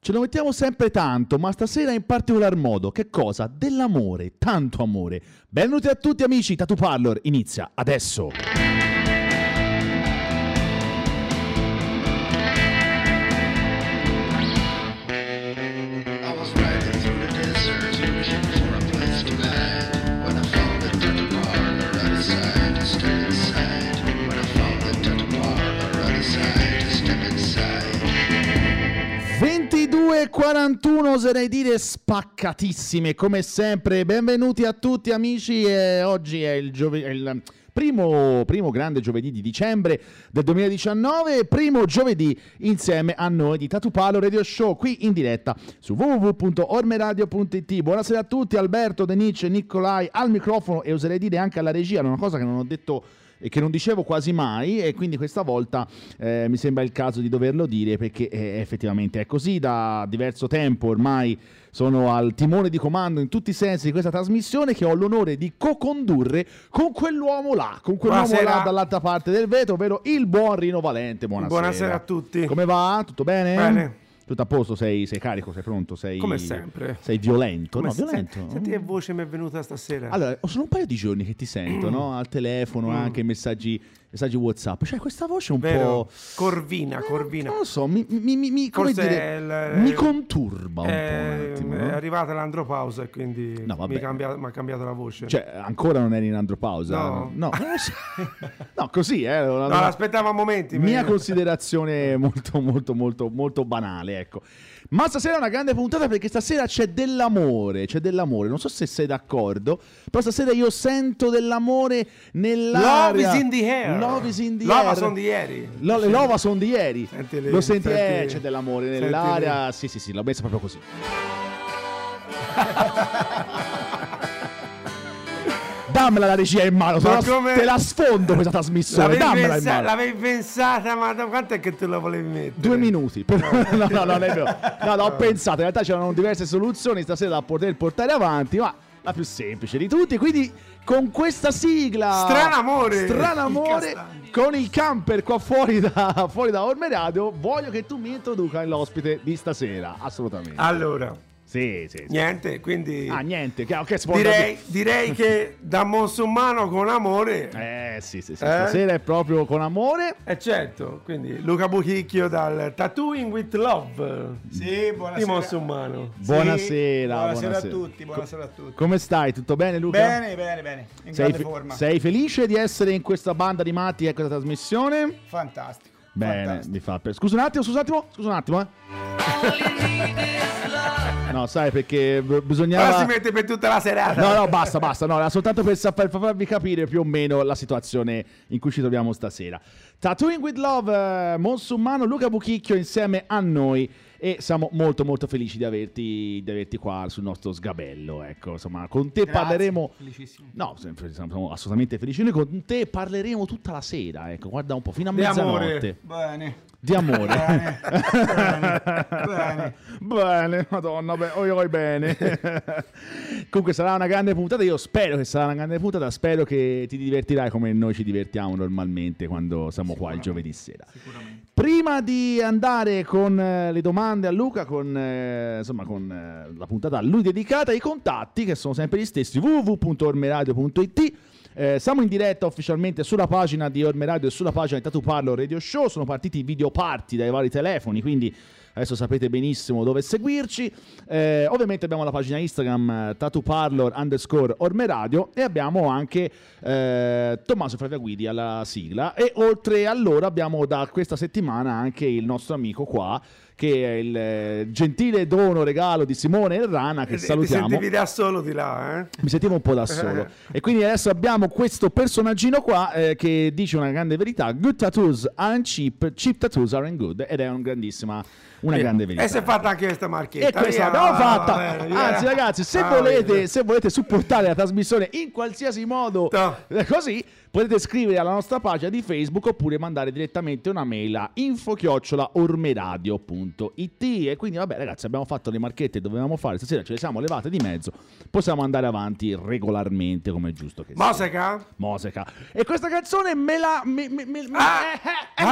Ce lo mettiamo sempre tanto, ma stasera in particolar modo. Che cosa? Dell'amore, tanto amore. Benvenuti a tutti amici, Tatu Parlor inizia adesso. 22.41 oserei dire spaccatissime come sempre. Benvenuti a tutti amici. E oggi è il, giove- primo, primo grande giovedì di dicembre del 2019. Primo giovedì insieme a noi di Tatu Palo Radio Show qui in diretta su www.ormeradio.it. Buonasera a tutti. Alberto, Denice, Nicolai al microfono e oserei dire anche alla regia. Una cosa che non ho detto e che non dicevo quasi mai e quindi questa volta eh, mi sembra il caso di doverlo dire perché eh, effettivamente è così da diverso tempo ormai sono al timone di comando in tutti i sensi di questa trasmissione che ho l'onore di co-condurre con quell'uomo là, con quell'uomo Buonasera. là dall'altra parte del vetro, ovvero il buon Rino Valente. Buonasera. Buonasera a tutti. Come va? Tutto bene? Bene. Tutto a posto? Sei, sei carico? Sei pronto? Sei, Come sempre. Sei violento? Come no, se- violento. Senti che voce mi è venuta stasera. Allora, sono un paio di giorni che ti sento, no? Al telefono, anche messaggi, messaggi WhatsApp. Cioè, questa voce un Vero? po'. Corvina, Corvina. Non lo so, mi, mi, mi, dire, è il- mi conturba un po'. Eh, un attimo, è arrivata l'andropausa e quindi No, mi, cambia- mi ha cambiato la voce. Cioè, ancora non eri in andropausa? No. no, so. no così, eh. una- no, aspettava momenti. mia mi- considerazione molto, molto, molto, molto banale, ecco. Ma stasera è una grande puntata perché stasera c'è dell'amore, c'è dell'amore. Non so se sei d'accordo, però stasera io sento dell'amore nell'aria. Love is in the air. Love is in the Lova air. son di ieri. Lo- le lova sono di ieri. Senti lì, Lo senti, senti eh, c'è dell'amore nell'aria. Sì, sì, sì, l'ho messa proprio così. Dammela la regia in mano, te Ma la, come- te la sfondo questa trasmissione. L'avevi, Dammela in pensa- mano. l'avevi pensata, ma da quanto è che tu la volevi mettere? Due minuti. no, no, non è vero. No, no, ho pensato. In realtà c'erano diverse soluzioni stasera da poter portare avanti, ma la più semplice di tutti. Quindi, con questa sigla. Stranamore. Stranamore. Incastante. Con il camper qua fuori da, fuori da Orme Radio, voglio che tu mi introduca l'ospite di stasera. Assolutamente. Allora, Sì, sì. sì. niente, quindi Ah, niente. Che, che direi, direi che da musulmano con amore Eh, sì, sì, sì. Eh? Stasera è proprio con amore. Eh certo, quindi Luca Buchicchio dal Tattooing with Love Sì, di buonasera. Musulmano. Sì, Buonasera, buonasera, buonasera. a tutti, buonasera a tutti. Come stai? Tutto bene, Luca? Bene, bene, bene, in Sei, grande fe- forma. sei felice di essere in questa banda di matti e questa trasmissione? Fantastico. Bene, fantastico. mi fa per... Scusa un attimo, scusa un attimo, scusa un attimo, eh. No, sai perché b- Ora bisognava... si mette per tutta la serata. No, no, basta, basta, no, era soltanto per, per farvi capire più o meno la situazione in cui ci troviamo stasera. Tattooing with Love, eh, Monsumano, Luca Buchicchio insieme a noi e siamo molto molto felici di averti, di averti qua sul nostro sgabello, ecco, insomma, con te Grazie, parleremo... Felicissimo. No, siamo assolutamente felici. Noi con te parleremo tutta la sera, ecco, guarda un po', fino a Di amore. mezzanotte. Bene. Di amore. Bene. bene. Bene. Bene, madonna, beh, oi oi bene. Comunque sarà una grande puntata, io spero che sarà una grande puntata, spero che ti divertirai come noi ci divertiamo normalmente quando siamo qua il giovedì sera. Prima di andare con eh, le domande a Luca, con, eh, insomma, con eh, la puntata a lui dedicata, i contatti che sono sempre gli stessi, www.ormeradio.it. Eh, siamo in diretta ufficialmente sulla pagina di Orme Radio e sulla pagina di Tatu Parlo Radio Show. Sono partiti i video party dai vari telefoni, quindi adesso sapete benissimo dove seguirci. Eh, ovviamente abbiamo la pagina Instagram tatuparlor underscore Orme Radio e abbiamo anche eh, Tommaso Flavia Guidi alla sigla. E oltre a loro abbiamo da questa settimana anche il nostro amico qua che è il eh, gentile dono regalo di Simone Errana che Eh, Ti salutiamo. sentivi da solo di là, eh? Mi sentivo un po' da solo. e quindi adesso abbiamo questo personaggino qua eh, che dice una grande verità: Good tattoos aren't cheap, cheap tattoos aren't good. Ed è un grandissima, una Sì. grande verità. E si è fatta anche questa marchetta. E questa l'abbiamo fatta. Va bene, via. Anzi, ragazzi, se, Ah, volete, se volete supportare la trasmissione in qualsiasi modo, No. eh, così Potete scrivere alla nostra pagina di Facebook oppure mandare direttamente una mail a info-ormeradio.it e quindi vabbè ragazzi abbiamo fatto le marchette che dovevamo fare, stasera ce le siamo levate di mezzo, possiamo andare avanti regolarmente come è giusto che sia. Moseca? Moseca. E questa canzone me la... me- me- me- Ah! eh, eh,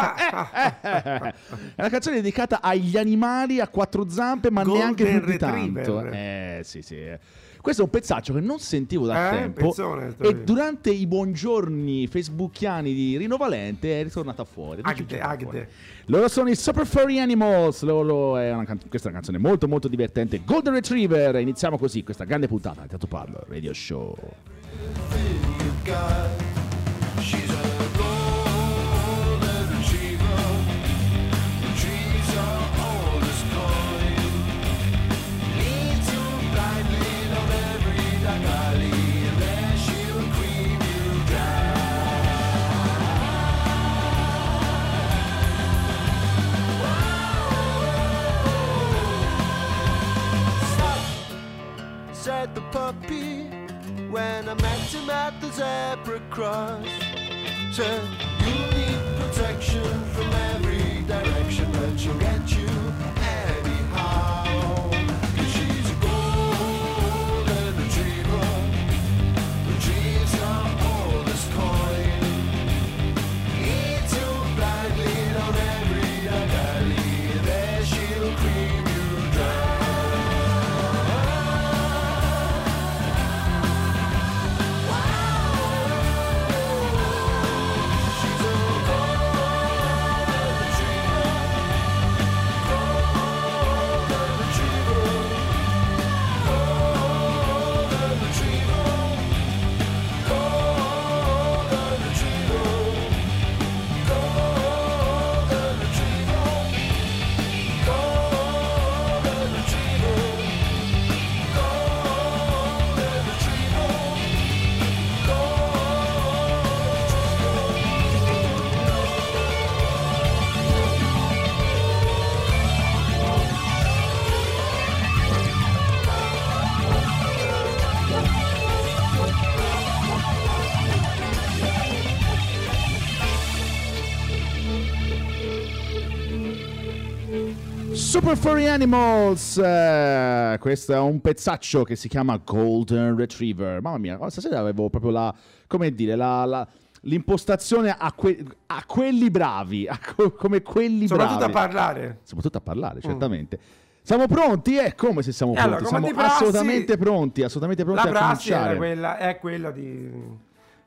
eh, eh, eh. È una canzone dedicata agli animali a quattro zampe, ma Golden neanche più di tanto. Eh, sì, sì. Questo è un pezzaccio che non sentivo da Eh, tempo. pezzone, E durante i buongiorni facebookiani di Rino Valente è ritornata fuori. Agde, agde. fuori. Loro sono i Super Furry Animals. Loro è una can- questa è una canzone molto molto divertente. Golden Retriever. Iniziamo così questa grande puntata di Tato Parlo Radio Show. Said the puppy when I met him at the zebra cross. Said you need protection from every Super Furry Animals! eh, questo è un pezzaccio che si chiama Golden Retriever. Mamma mia, oh, stasera avevo proprio la. come dire, la. la- L'impostazione a, que- a quelli bravi, a co- come quelli Soprattutto a bravi. parlare. Soprattutto a parlare, certamente. Siamo pronti? Eh, come se siamo allora, pronti? come Siamo prassi, assolutamente pronti, assolutamente pronti La a cominciare. quella, è quella di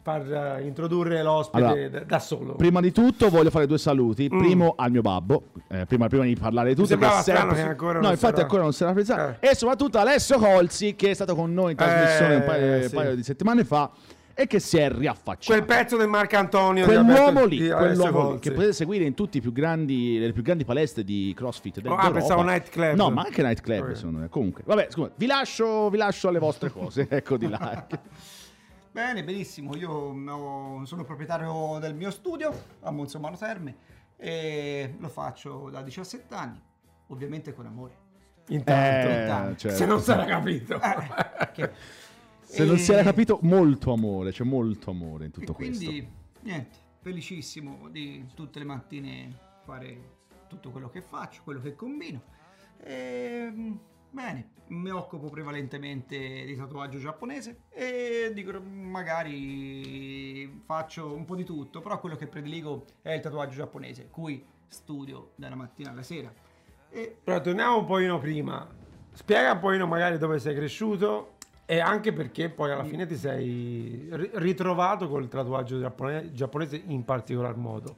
far eh, introdurre l'ospite Allora, da, solo. Prima di tutto voglio fare due saluti. Primo al mio babbo, eh, prima, prima di parlare di tutto. Mm. sembrava strano ancora no, non infatti sarà- ancora non si era presa. Eh. E soprattutto Alessio Colzi, che è stato con noi in trasmissione un, paio, Eh, un sì. paio di settimane fa e che si è riaffacciato. Quel pezzo del Marcantonio Quell'uomo lì, quell'uomo lì, che potete seguire in tutti i più grandi, palestre di CrossFit. del- Oh, ah, pensavo nightclub. No, ma anche nightclub, Ok. secondo me. Comunque, vabbè, scusa, vi lascio, vi lascio alle vostre cose. ecco di là. Bene, benissimo. Io ho- sono proprietario del mio studio a Monzomano Terme e lo faccio da 17 anni, ovviamente con amore. Intanto. Eh, intanto. certo. Se non sarà capito. Eh, che- Se non si era capito, molto amore, c'è molto amore in tutto e quindi, questo. niente, felicissimo di tutte le mattine fare tutto quello che faccio, quello che combino. E, bene, mi occupo prevalentemente di tatuaggio giapponese e dico, magari faccio un po' di tutto, però quello che prediligo è il tatuaggio giapponese, cui studio dalla mattina alla sera. E Però torniamo un pochino prima. Spiega un pochino magari dove sei cresciuto e anche perché poi alla fine ti sei ri- ritrovato col tatuaggio giappone- giapponese in particolar modo.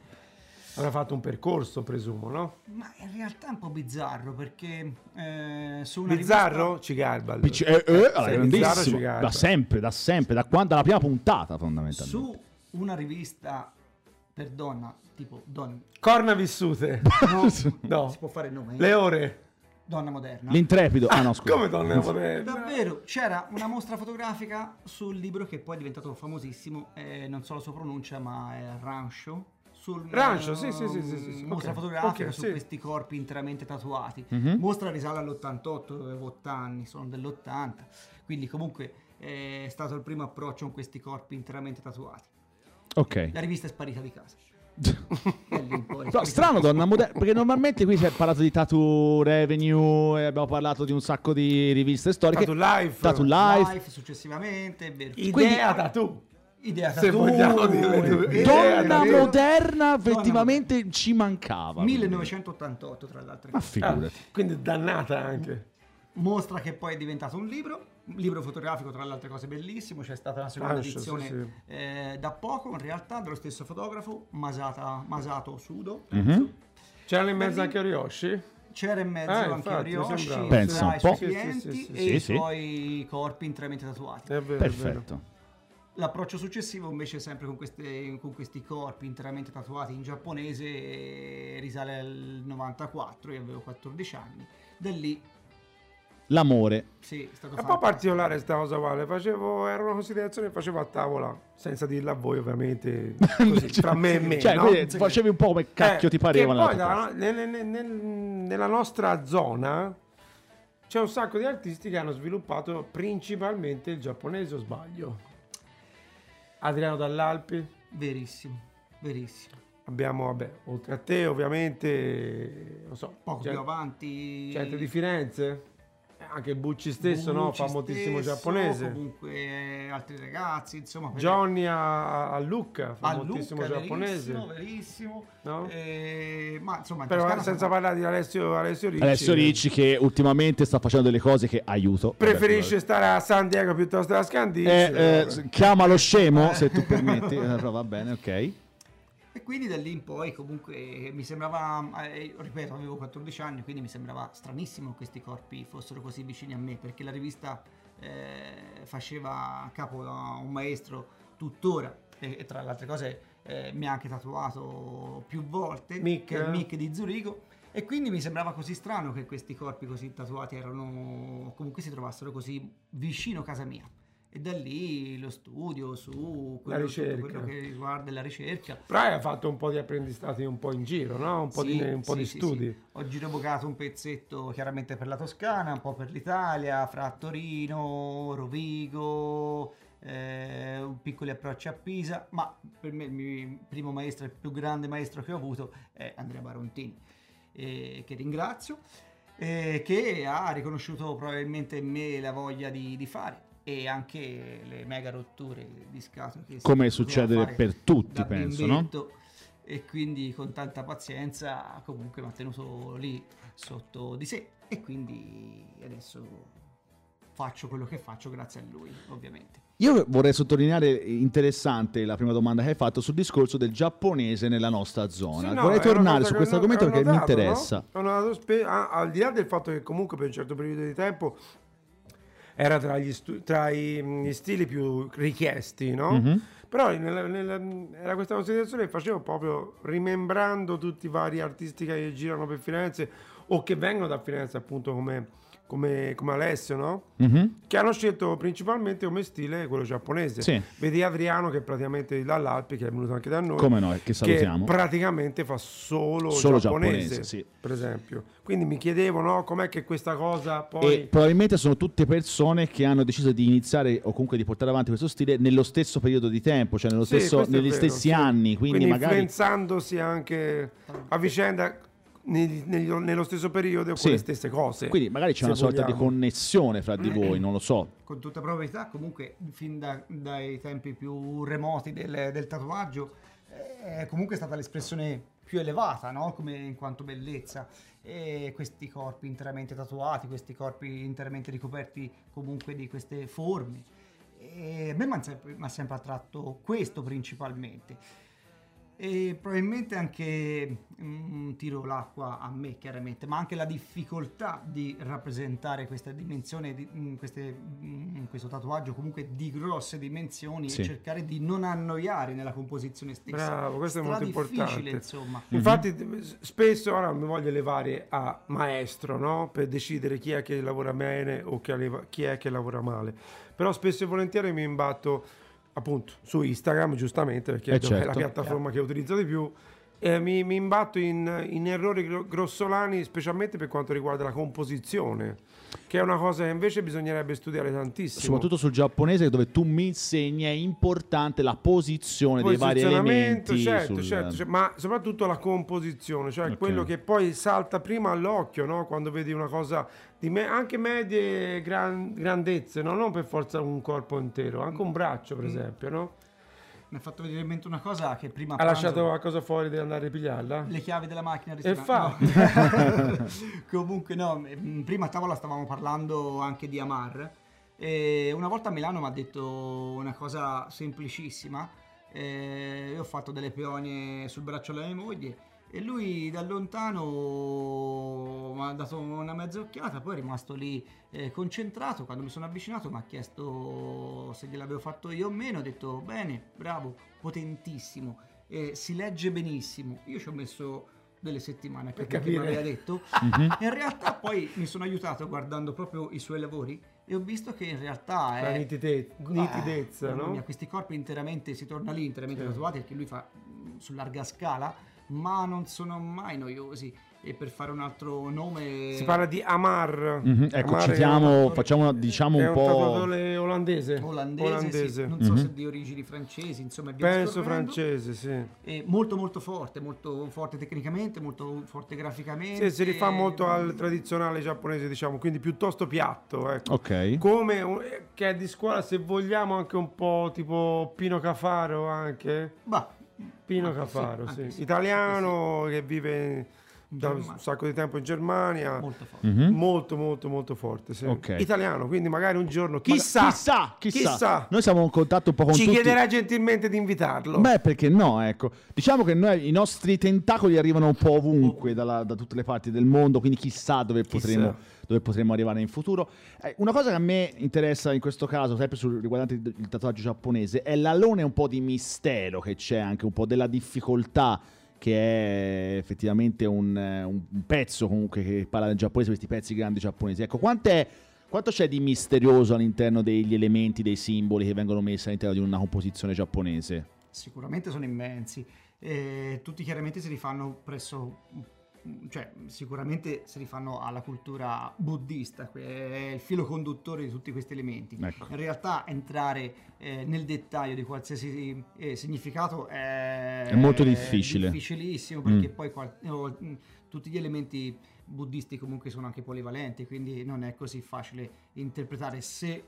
Avrai fatto un percorso, presumo, no? Ma in realtà è un po' bizzarro perché eh, su una Bizzarro? rivista- Ci garba. allora. Pic- eh, eh, alla Sei grandissimo. da sempre, da sempre, da quando, dalla prima puntata fondamentalmente. su una rivista per donna, tipo donna, Corna vissute. no, No. si può fare il nome, eh? Le ore. donna moderna. L'intrepido. Ah, no, scusa. Come donne moderne? Davvero, c'era una mostra fotografica sul libro che poi è diventato famosissimo, eh, non so la sua pronuncia, ma è Rancho. Sul, Rancho, eh, sì, sì, sì, sì, sì, sì, Mostra ok, fotografica ok, su sì. questi corpi interamente tatuati. Mhm. Mostra risale all'88, avevo 8 anni, sono dell'80, quindi comunque eh, è stato il primo approccio con questi corpi interamente tatuati. Ok. La rivista è sparita di casa. No, strano donna moderna, perché normalmente qui si è parlato di tattoo revenue, e abbiamo parlato di un sacco di riviste storiche. Tattoo Life. Tattoo Life. Life successivamente, è vero. Idea Quindi- tattoo. Idea Se vogliamo dire idea Idea Donna tattoo. moderna effettivamente ci mancava. 1988 tra Ma cose. Ah, quindi dannata anche. Mostra che poi è diventato un libro, un libro fotografico tra le altre cose bellissimo, c'è stata una seconda Fascio, edizione sì, sì. eh, da poco in realtà dello stesso fotografo, Masata, Masato Sudo. Mhm. C'erano in mezzo anche Ryoshi? C'era in mezzo Eh, anche Ryoshi. Pensa tra un i po'. suoi Sì, sì, clienti sì, sì, e sì. i suoi corpi interamente tatuati. È vero, è vero. L'approccio successivo invece sempre con, queste- con questi corpi interamente tatuati in giapponese eh, risale al 94, io avevo 14 anni. Da lì L'amore. sì, è stato È un po' particolare sta cosa qua, le facevo, era una considerazione che facevo a tavola, senza dirla a voi ovviamente, così, tra me e me. Cioè, no? quindi facevi un po' come cacchio Eh, ti pareva. Poi testa. nel- nel- nel- nella nostra zona c'è un sacco di artisti che hanno sviluppato principalmente il giapponese, o sbaglio? Adriano Dall'Alpi, Verissimo, verissimo. abbiamo, vabbè, oltre a te ovviamente, non so, Poco gen- più avanti. gente di Firenze, anche Bucci stesso, no? Bucci Fa moltissimo stesso, giapponese. Comunque eh, altri ragazzi, insomma. per- Johnny a, a Lucca fa a moltissimo Lucca, giapponese. Verissimo, verissimo. No? Eh, ma insomma, in Però Toscana senza siamo- parlare di Alessio, Alessio Ricci. Alessio Ricci che ultimamente sta facendo delle cose che aiuto. Preferisce stare a San Diego piuttosto che a Scandizzi. Eh, eh, chiamalo scemo se tu permetti. Eh, però va bene, ok. Quindi da lì in poi comunque mi sembrava, eh, ripeto, avevo 14 anni, quindi mi sembrava stranissimo che questi corpi fossero così vicini a me, perché la rivista eh, faceva capo a un maestro tuttora, e, e tra le altre cose eh, mi ha anche tatuato più volte, Mick. che è il Mick di Zurigo, e quindi mi sembrava così strano che questi corpi così tatuati erano, comunque si trovassero così vicino a casa mia. E da lì lo studio su quello, quello che riguarda la ricerca. Però hai fatto un po' di apprendistati un po' in giro, no? Un po' Sì, di, un po' sì, di sì, studi. Ho girobocato un pezzetto chiaramente per la Toscana, un po' per l'Italia, fra Torino, Rovigo, eh, piccoli approcci a Pisa, ma per me il mio primo maestro, il più grande maestro che ho avuto è Andrea Barontini, eh, che ringrazio, eh, che ha riconosciuto probabilmente in me la voglia di, di fare e anche le mega rotture di scatole che Come succede per tutti, penso, no? E quindi con tanta pazienza comunque mi ha tenuto lì sotto di sé e quindi adesso faccio quello che faccio grazie a lui ovviamente. Io vorrei sottolineare interessante la prima domanda che hai fatto sul discorso del giapponese nella nostra zona. Sì, no, vorrei tornare su questo argomento perché mi no? interessa. Spe- ah, al di là del fatto che comunque per un certo periodo di tempo era tra gli, stu- tra i, gli stili più richiesti, no? Mhm. Però nella- nella- era questa considerazione che facevo proprio rimembrando tutti i vari artisti che girano per Firenze o che vengono da Firenze appunto come, come- come Alessio, no? Mhm. Che hanno scelto principalmente come stile quello giapponese. Sì. Vedi Adriano che praticamente dall'Alpi, che è venuto anche da noi. Come no, che salutiamo. praticamente fa solo, Solo giapponese, giapponese, sì. per esempio. Quindi mi chiedevo, no, com'è che questa cosa poi... E probabilmente sono tutte persone che hanno deciso di iniziare o comunque di portare avanti questo stile nello stesso periodo di tempo, cioè nello Sì, stesso- negli vero, stessi anni, quindi, magari influenzandosi anche a vicenda negli- negli- nello stesso periodo Sì. con le stesse cose. quindi magari c'è una sorta di vogliamo. connessione fra di voi, non lo so. Con tutta probabilità comunque fin da- dai tempi più remoti del, del tatuaggio eh, è comunque stata l'espressione più elevata no? come in quanto bellezza e questi corpi interamente tatuati, questi corpi interamente ricoperti comunque di queste forme. E a me mi ha sempre attratto questo principalmente. E probabilmente anche mm, tiro l'acqua a me chiaramente, ma anche la difficoltà di rappresentare questa dimensione, di, mm, queste- mm, questo tatuaggio comunque di grosse dimensioni Sì. e cercare di non annoiare nella composizione stessa. Bravo, questo è molto difficile importante. insomma. Infatti Mhm. s- spesso ora mi voglio elevare a maestro, no? Per decidere chi è che lavora bene o chi è che lavora male. Però spesso e volentieri mi imbatto appunto su Instagram, giustamente, perché Eh, è dove- è la certo. piattaforma che utilizzo di più. eh, mi, mi imbatto in, in errori gro- grossolani, specialmente per quanto riguarda la composizione, che è una cosa che invece bisognerebbe studiare tantissimo. Soprattutto sul giapponese dove tu mi insegni è importante la posizione dei vari elementi. certo, sul- certo, cioè, ma soprattutto la composizione, cioè Ok. quello che poi salta prima all'occhio, no? quando vedi una cosa di me- anche medie gran- grandezze, no? non per forza un corpo intero, anche un braccio Mm. per esempio. No? Mi ha fatto venire in mente una cosa che prima Ha pranzo- lasciato qualcosa fuori, devi andare a ripigliarla? le chiavi della macchina E ristorante. No. Comunque no, prima a tavola stavamo parlando anche di Amar e una volta a Milano mi ha detto una cosa semplicissima. eh, io ho fatto delle peonie sul braccio alla mia moglie e lui da lontano mi ha dato una mezza occhiata, poi è rimasto lì eh, concentrato. Quando mi sono avvicinato mi ha chiesto se gliel'avevo fatto io o meno. Ho detto bene, bravo, potentissimo, eh, si legge benissimo. Io ci ho messo delle settimane per Per capire che mi aveva detto. Mhm. In realtà poi mi sono aiutato guardando proprio i suoi lavori e ho visto che in realtà La è... nitide- nitidezza, Eh, mamma no? mia, questi corpi interamente si torna lì interamente Sì. tatuati perché lui fa mh, su larga scala ma non sono mai noiosi e per fare un altro nome Si parla di Amar. Mhm, Ecco, Amar è citiamo, un- facciamo una- diciamo è un un po'. tatuatore olandese. olandese, sì, non so Mhm. se di origini francesi insomma Penso francese, sì. E molto molto forte molto forte tecnicamente molto forte graficamente Sì, si rifà molto al tradizionale giapponese, diciamo, quindi piuttosto piatto, ecco. Ok. Come eh, che è di scuola, se vogliamo, anche un po' tipo Pino Cafaro, anche. Bah, Pino anche Cafaro, sì, sì. Italiano che vive da un sacco di tempo in Germania. molto forte Mhm. Molto, molto, molto forte. sì. Ok. Italiano, quindi magari un giorno, chissà, chissà, chissà, chissà. Noi siamo in contatto un po' con ci tutti. chiederà gentilmente di invitarlo. Beh, perché no, ecco. Diciamo che noi, i nostri tentacoli arrivano un po' ovunque, dalla- da tutte le parti del mondo, quindi chissà dove, Chissà. Potremo, dove potremo arrivare in futuro. Eh, una cosa che a me interessa in questo caso, sempre sul, riguardante il, il tatuaggio giapponese, è l'alone un po' di mistero che c'è, anche un po' della difficoltà che è effettivamente un, eh, un- pezzo comunque che parla del giapponese, questi pezzi grandi giapponesi. Ecco. Quanto c'è di misterioso all'interno degli elementi, dei simboli che vengono messi all'interno di una composizione giapponese? sicuramente sono immensi e tutti chiaramente si rifanno presso cioè sicuramente si rifanno alla cultura buddista che è il filo conduttore di tutti questi elementi Ecco. in realtà entrare eh, nel dettaglio di qualsiasi eh, significato è, È molto difficile. difficilissimo perché Mm. poi qual- oh, mm, tutti gli elementi buddisti comunque sono anche polivalenti quindi non è così facile interpretare se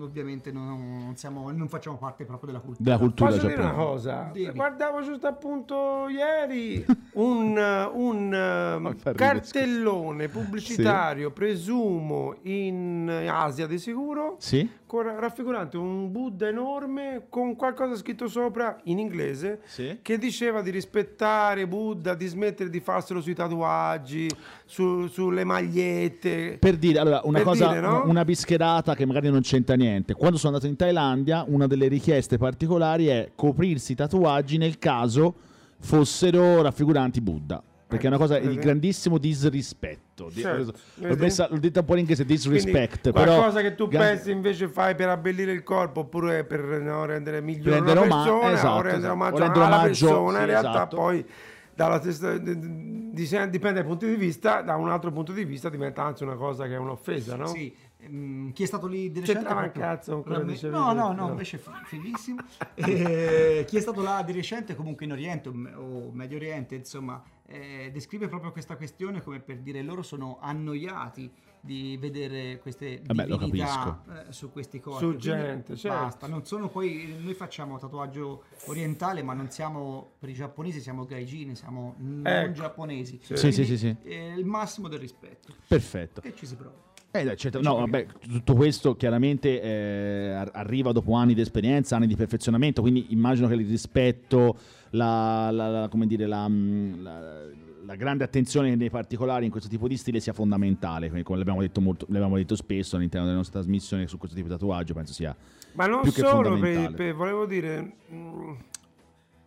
ovviamente non, non siamo, non facciamo parte proprio della cultura Della cultura Posso dire una giapponese. cosa? Devi. Guardavo giusto appunto ieri un, un, um, cartellone pubblicitario, presumo in Asia di sicuro, Sì? con- raffigurante un Buddha enorme con qualcosa scritto sopra in inglese Sì. che diceva di rispettare Buddha, di smettere di farselo sui tatuaggi, su- sulle magliette. Per dire, allora, una Per cosa, dire, no? una bischerata che magari non c'entra niente. Quando sono andato in Thailandia, una delle richieste particolari è coprirsi i tatuaggi nel caso fossero raffiguranti Buddha. Perché è una cosa di vedi? grandissimo disrispetto. Di- Certo, L'ho, vedi? messa- l'ho detta un po' in inglese Quindi disrespect. qualcosa però, che tu gran- pensi invece fai per abbellire il corpo oppure per no, rendere migliore Rendere una oma- persona esatto, o rendere esatto. omaggio O rendere alla omaggio, persona sì, in realtà esatto. poi dalla testa- dipende dai punti di vista da un altro punto di vista diventa anzi una cosa che è un'offesa no? Sì, ehm, chi è stato lì di recente? C'entrava un proprio- cazzo con dicevi No, no, no, invece fi- fighissimo. Eh, chi è stato là di recente, comunque in Oriente o, me- Medio Oriente, insomma, eh, descrive proprio questa questione come per dire loro sono annoiati di vedere queste Vabbè, lo divinità eh, su questi corpi. Su Quindi gente, certo. Basta, non sono poi noi facciamo tatuaggio orientale, ma non siamo per i giapponesi siamo gaijin, siamo non Ecco. giapponesi. Sì. Sì, sì, sì, sì. È il massimo del rispetto. Perfetto. E ci si prova. Eh, dai, certo, no, vabbè, tutto questo chiaramente eh, ar- arriva dopo anni di esperienza, anni di perfezionamento, quindi immagino che il rispetto, la, la- la- come dire, la, mm, la- la grande attenzione nei particolari in questo tipo di stile sia fondamentale, come come l'abbiamo detto, molto, l'abbiamo detto spesso all'interno delle nostre trasmissioni su questo tipo di tatuaggio, penso sia... ma non più che solo per, per- volevo dire mm,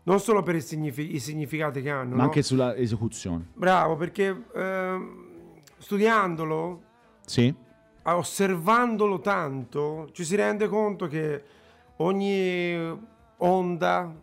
non solo per i, signifi- i significati che hanno ma no? anche sulla esecuzione. bravo perché ehm, studiandolo Sì? osservandolo tanto ci si rende conto che ogni onda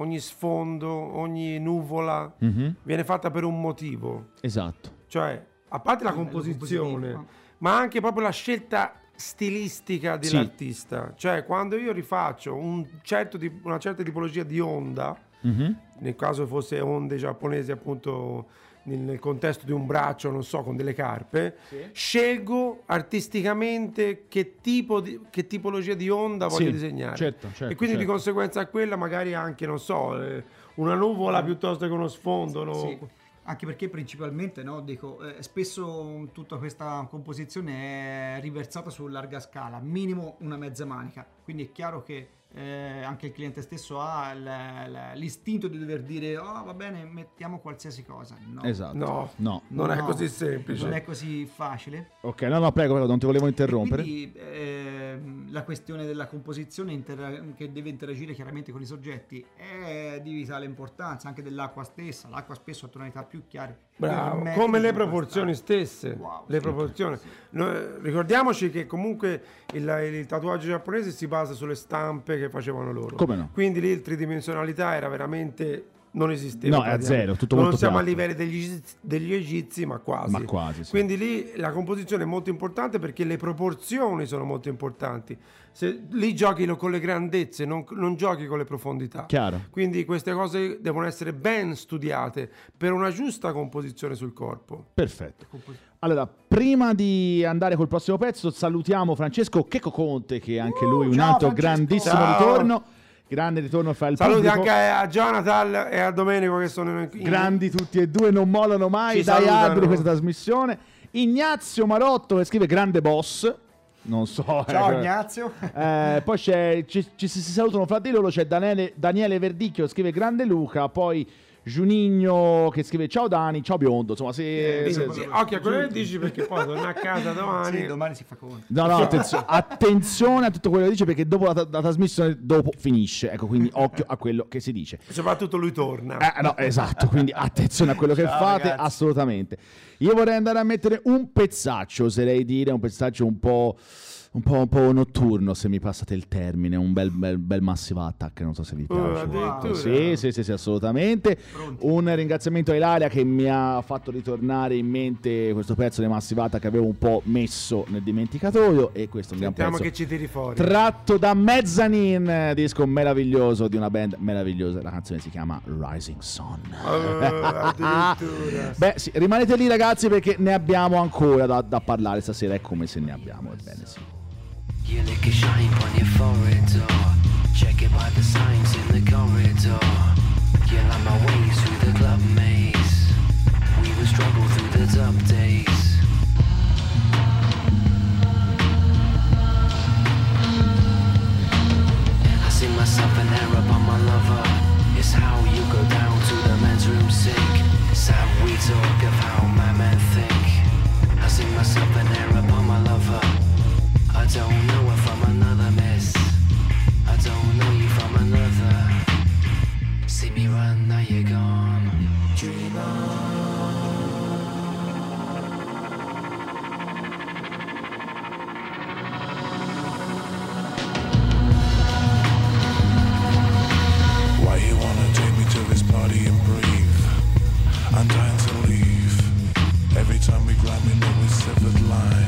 ogni sfondo, ogni nuvola Mhm. viene fatta per un motivo. Esatto. Cioè, a parte la Sì, bello composizione, ma anche proprio la scelta stilistica Sì. dell'artista. Cioè, quando io rifaccio un certo una certa tipologia di onda, Mhm. nel caso fosse onde giapponesi appunto nel, nel contesto di un braccio, non so, con delle carpe, scelgo artisticamente che, tipo di, che tipologia di onda voglio Sì, disegnare. certo, certo, e quindi di certo. conseguenza a quella magari anche, non so, eh, una nuvola piuttosto che uno sfondo. no? Sì, anche perché principalmente, no, dico, eh, spesso tutta questa composizione è riversata su larga scala, minimo una mezza manica, quindi è chiaro che eh, anche il cliente stesso ha l- l- l'istinto di dover dire oh va bene mettiamo qualsiasi cosa no, Esatto. No, No. non è No, così semplice. non è così facile Ok, no, no, prego, prego, non ti volevo interrompere. quindi ehm, la questione della composizione intera- che deve interagire chiaramente con i soggetti è di vitale importanza, anche dell'acqua stessa. L'acqua spesso ha tonalità più chiare. Bravo, come le proporzioni stesse. Wow, le sì. proporzioni. Noi- ricordiamoci che comunque il, il tatuaggio giapponese si basa sulle stampe che facevano loro. Come no? Quindi lì il tridimensionalità era veramente non esisteva. No, è a zero, tutto non molto siamo piatto. a livelli degli, egizi- degli egizi, ma quasi. Ma quasi, sì. Quindi lì la composizione è molto importante perché le proporzioni sono molto importanti. Se, lì giochi con le grandezze, non, non giochi con le profondità. Chiaro. Quindi queste cose devono essere ben studiate per una giusta composizione sul corpo. Perfetto. Allora, prima di andare col prossimo pezzo, salutiamo Francesco Checco Conte, che anche lui un ciao, altro Francesco. grandissimo Ciao. ritorno. Grande ritorno fra il Saluti pubblico. anche a Jonathan e a Domenico che sono in, Grandi tutti e due, non mollano mai Ci dai alberi questa trasmissione. Ignazio Marotto che scrive grande boss. Non so. Ciao eh, Ignazio. Eh, poi c'è, ci, ci si salutano fra di loro, c'è Daniele, Daniele Verdicchio che scrive grande Luca, poi Giunigno che scrive ciao Dani, ciao Biondo, insomma se... Sì, se- sì, Occhio a quello che dici perché poi torna a casa domani. Sì, domani si fa conto. No, no, attenzio- attenzione a tutto quello che dice perché dopo la, la trasmissione dopo finisce, ecco, quindi occhio a quello che si dice. Soprattutto lui torna. Eh, no, esatto, quindi attenzione a quello che Ciao, fate, ragazzi. assolutamente. Io vorrei andare a mettere un pezzaccio, oserei dire, un pezzaccio un po', un po', un po' notturno, se mi passate il termine, un bel, bel, bel massive attack, non so se vi Oh, piace. addirittura. Sì, sì, sì, sì, assolutamente. Pronti. Un ringraziamento a Ilaria che mi ha fatto ritornare in mente questo pezzo di Massive Attack che avevo un po' messo nel dimenticatoio e questo è un gran Sentiamo pezzo che ci tiri fuori. tratto da Mezzanine, disco meraviglioso di una band meravigliosa. La canzone si chiama Rising Sun. Addirittura. Beh, sì, rimanete lì ragazzi perché ne abbiamo ancora da, da parlare stasera, è come se ne abbiamo, ebbene sì. You lick a shine on your forehead, or check it by the signs in the corridor. You line my way through the club maze. We would struggle through the tough days. I see myself an Arab on my lover. It's how you go down to the men's room sink. It's how we talk of how my men think. I see myself an Arab on my lover. I don't know her from another miss. I don't know you from another. See me run, now you're gone. Dream on. Why you wanna take me to this party and breathe? To leave. Every time we grab me, know we severed lines.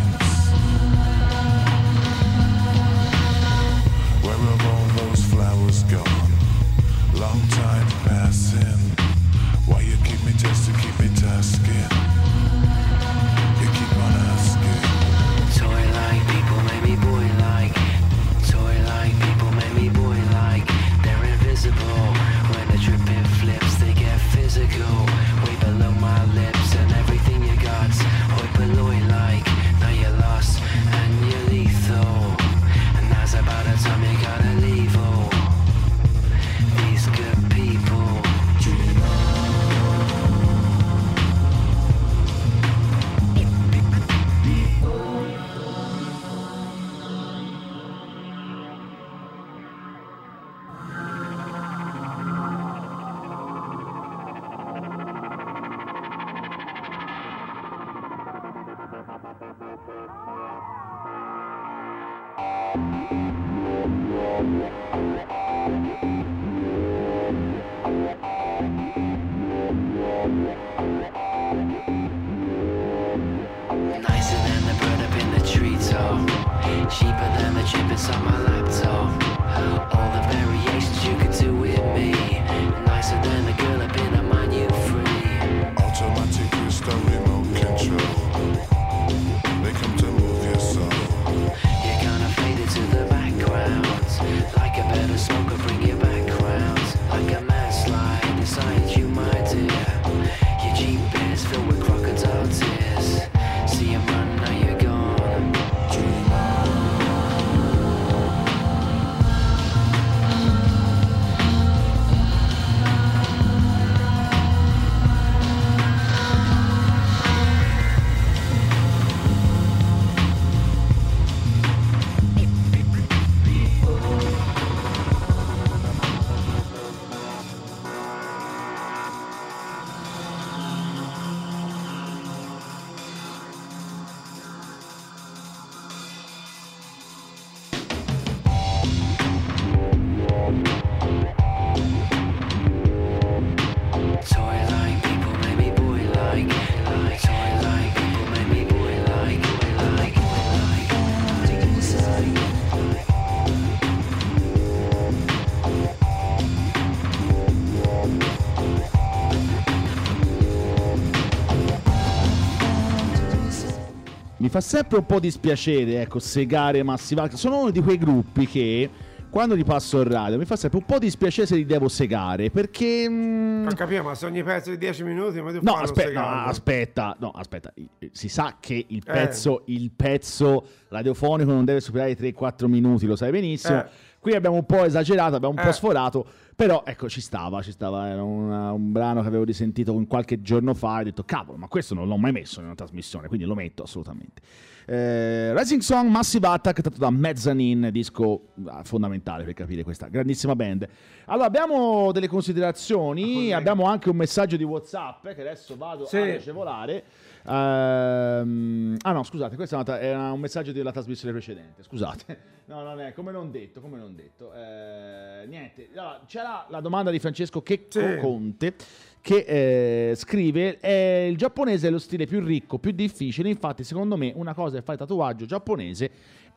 Mi fa sempre un po' dispiacere, ecco, segare Massive Attack. Sono uno di quei gruppi che quando li passo in radio mi fa sempre un po' dispiacere se li devo segare perché. mm, Non capiamo, ma se ogni pezzo di 10 minuti, ma tu No, aspetta, no, aspetta, no, aspetta. Si sa che il pezzo, il pezzo radiofonico non deve superare i 3-4 minuti, lo sai benissimo. Eh. Qui abbiamo un po' esagerato, abbiamo un po' Eh. sforato, però ecco, ci stava, ci stava. Era una- un brano che avevo risentito qualche giorno fa e ho detto, cavolo, ma questo non l'ho mai messo in una trasmissione, quindi lo metto assolutamente. Eh, Rising Song Massive Attack tratto da Mezzanine, disco ah, fondamentale per capire questa grandissima band. Allora, abbiamo delle considerazioni, abbiamo anche un messaggio di WhatsApp eh, che adesso vado Sì. a agevolare. Ehm, ah no, scusate, questo era un messaggio della trasmissione precedente. Scusate, no, non è come non detto. Come non detto. Eh, niente, allora, c'era la domanda di Francesco Checco Sì. Conte che eh, scrive: eh, Il giapponese è lo stile più ricco, più difficile. Infatti, secondo me, una cosa è fare tatuaggio giapponese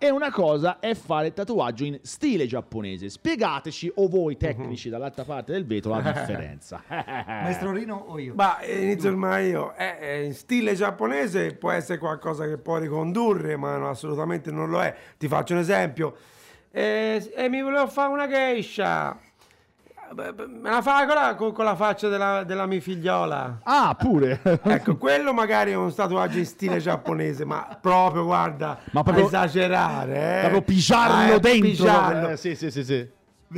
e una cosa è fare il tatuaggio in stile giapponese. Spiegateci, o voi tecnici dall'altra parte del vetro, la differenza. Maestro Rino o io? Ma eh, inizio ormai io. Eh, eh, in stile giapponese può essere qualcosa che può ricondurre, ma no, assolutamente non lo è. Ti faccio un esempio. Eh, eh, mi volevo fare una geisha. Me la fai con la, con- la faccia della, della mia figliola. ah, pure. Ecco, quello magari è un tatuaggio in stile giapponese, ma proprio, guarda, Ma proprio- esagerare. Eh. Proprio pigiarlo Ah, eh, dentro. pigiarlo. Eh, sì, sì, sì, sì.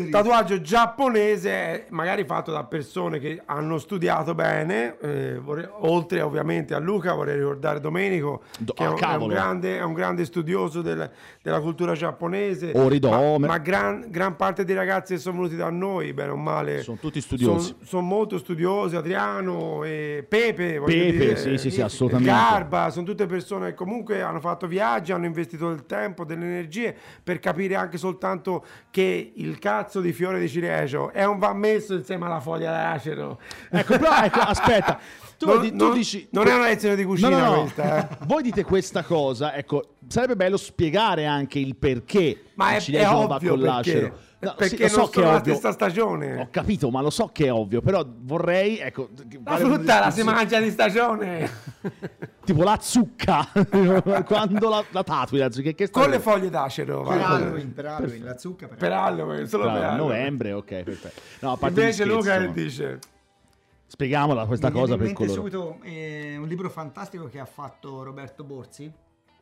Tatuaggio giapponese, è magari fatto da persone che hanno studiato bene. eh, vorrei- oltre ovviamente a Luca, vorrei ricordare Domenico, Do- che è ah, un, è un grande, è un grande studioso del- della cultura giapponese. Oridome. Ma, ma gran, gran parte dei ragazzi che sono venuti da noi, bene o male, Sono tutti studiosi. Sono molto studiosi. Adriano e Pepe, Pepe, dire, sì, sì, sì, assolutamente. Garba, sono tutte persone che comunque hanno fatto viaggi, hanno investito del tempo, delle energie per capire anche soltanto che il cazzo di fiore di cirecio è un va messo insieme alla foglia d'acero. Ecco, però, ecco, aspetta. Tu, Non- tu non- dici... non è una lezione di cucina No, no, questa, eh. Voi dite questa cosa, ecco, sarebbe bello spiegare anche il perché Ma è, è non va ovvio con perché, l'acero. No, perché sì, lo so che è la ovvio. stessa stagione. Ho capito, ma lo so che è ovvio, però vorrei, ecco... che La frutta la si mangia di stagione Tipo la zucca, quando la, la tatui, la zucca, che con le foglie d'acero. Per. Halloween, per Halloween, la zucca per Per Halloween, solo per Bravo, Halloween. novembre, ok, perfetto. No, a parte gli Invece Luca che dice Spieghiamola questa Mi cosa per coloro. subito eh, un libro fantastico che ha fatto Roberto Borzi.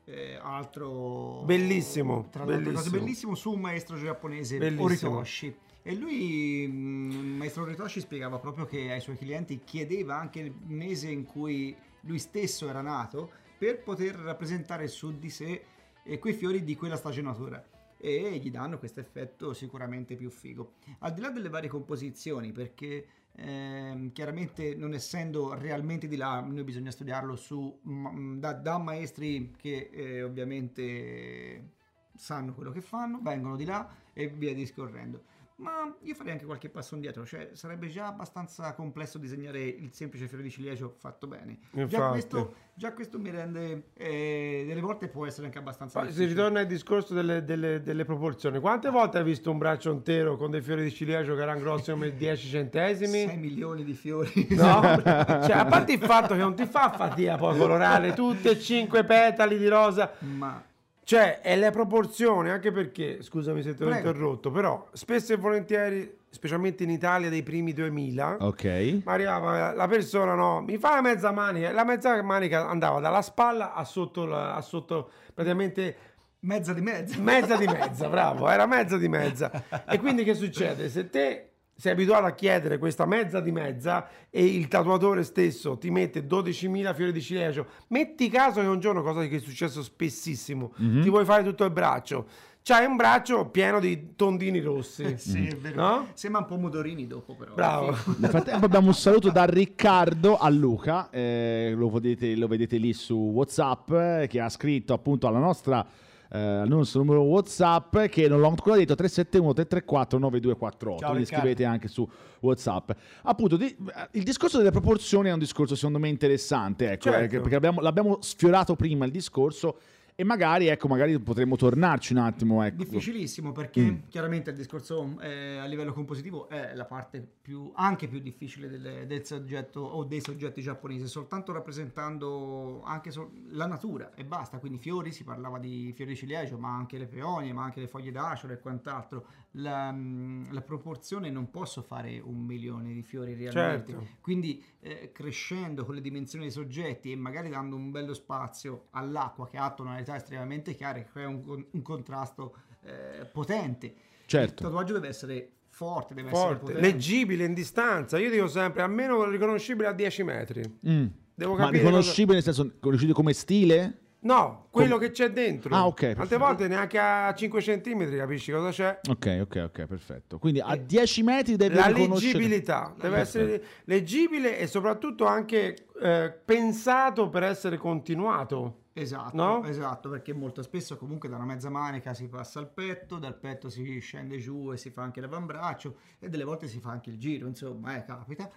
eh, altro Bellissimo, tra le altre cose bellissimo. bellissimo su un maestro giapponese Bellissimo. Oritoshi e lui mm, il maestro Oritoshi spiegava proprio che ai suoi clienti chiedeva anche il mese in cui lui stesso era nato per poter rappresentare su di sé eh, quei fiori di quella stagionatura e gli danno questo effetto sicuramente più figo al di là delle varie composizioni perché ehm, chiaramente non essendo realmente di là noi bisogna studiarlo su, ma- da, da maestri che eh, ovviamente sanno quello che fanno vengono di là e via discorrendo ma io farei anche qualche passo indietro, cioè sarebbe già abbastanza complesso disegnare il semplice fiore di ciliegio fatto bene. Già questo, già questo mi rende, eh, delle volte può essere anche abbastanza si difficile. ritorna al discorso delle, delle- delle proporzioni. Quante volte hai visto un braccio intero con dei fiori di ciliegio che erano grossi come 10 centesimi? 6 milioni di fiori. No? cioè, a parte il fatto che non ti fa fatica poi colorare tutti e cinque petali di rosa. ma Cioè, è le proporzioni, anche perché, scusami se ti ho Prego. interrotto, però spesso e volentieri, specialmente in Italia dei primi 2000, Ok. ma arrivava la persona, no, mi fa la mezza manica, la mezza manica andava dalla spalla a sotto, la- a sotto praticamente mezza di mezza. mezza di mezza, bravo, era mezza di mezza. E quindi che succede? Se te sei abituato a chiedere questa mezza di mezza e il tatuatore stesso ti mette 12.000 fiori di ciliegio, metti caso che un giorno, cosa che è successo spessissimo, ti vuoi fare tutto il braccio, c'hai un braccio pieno di tondini rossi. Sì, è vero. No? Sembra un po' modorini dopo però. Bravo. Nel frattempo abbiamo un saluto da Riccardo a Luca, eh, lo, vedete, lo vedete lì su Whatsapp, eh, che ha scritto appunto alla nostra eh, al nostro numero Whatsapp che non l'ho ancora detto 371 334 9248 Ciao, quindi scrivete anche su Whatsapp appunto di- il discorso delle proporzioni è un discorso secondo me interessante ecco, Certo. eh, perché abbiamo- l'abbiamo sfiorato prima il discorso e magari ecco magari potremmo tornarci un attimo ecco. Difficilissimo perché Mm. chiaramente il discorso eh, a livello compositivo è la parte più, anche più difficile del, del soggetto o dei soggetti giapponesi, soltanto rappresentando anche sol- la natura e basta, quindi fiori, si parlava di fiori di ciliegio, ma anche le peonie, ma anche le foglie d'acero e quant'altro. La, mm, la proporzione non posso fare un milione di fiori realmente, Certo. quindi eh, crescendo con le dimensioni dei soggetti e magari dando un bello spazio all'acqua che ha tonalità estremamente chiare, crea un, un contrasto eh, potente. Certo. Il tatuaggio deve essere forte, deve essere Forte, potente. leggibile in distanza. Io dico sempre, almeno riconoscibile a 10 metri. Mm. Devo ma capire riconoscibile nel senso riconoscibile come stile? No, quello che c'è dentro. Ah, ok, Tante perfetto. volte neanche a 5 centimetri capisci cosa c'è. Ok, ok, ok, perfetto. Quindi a 10 metri deve La leggibilità deve essere leggibile e soprattutto anche eh, pensato per essere continuato. Esatto, No? esatto, perché molto spesso comunque da una mezza manica si passa al petto, dal petto si scende giù e si fa anche l'avambraccio e delle volte si fa anche il giro, insomma, eh, capita.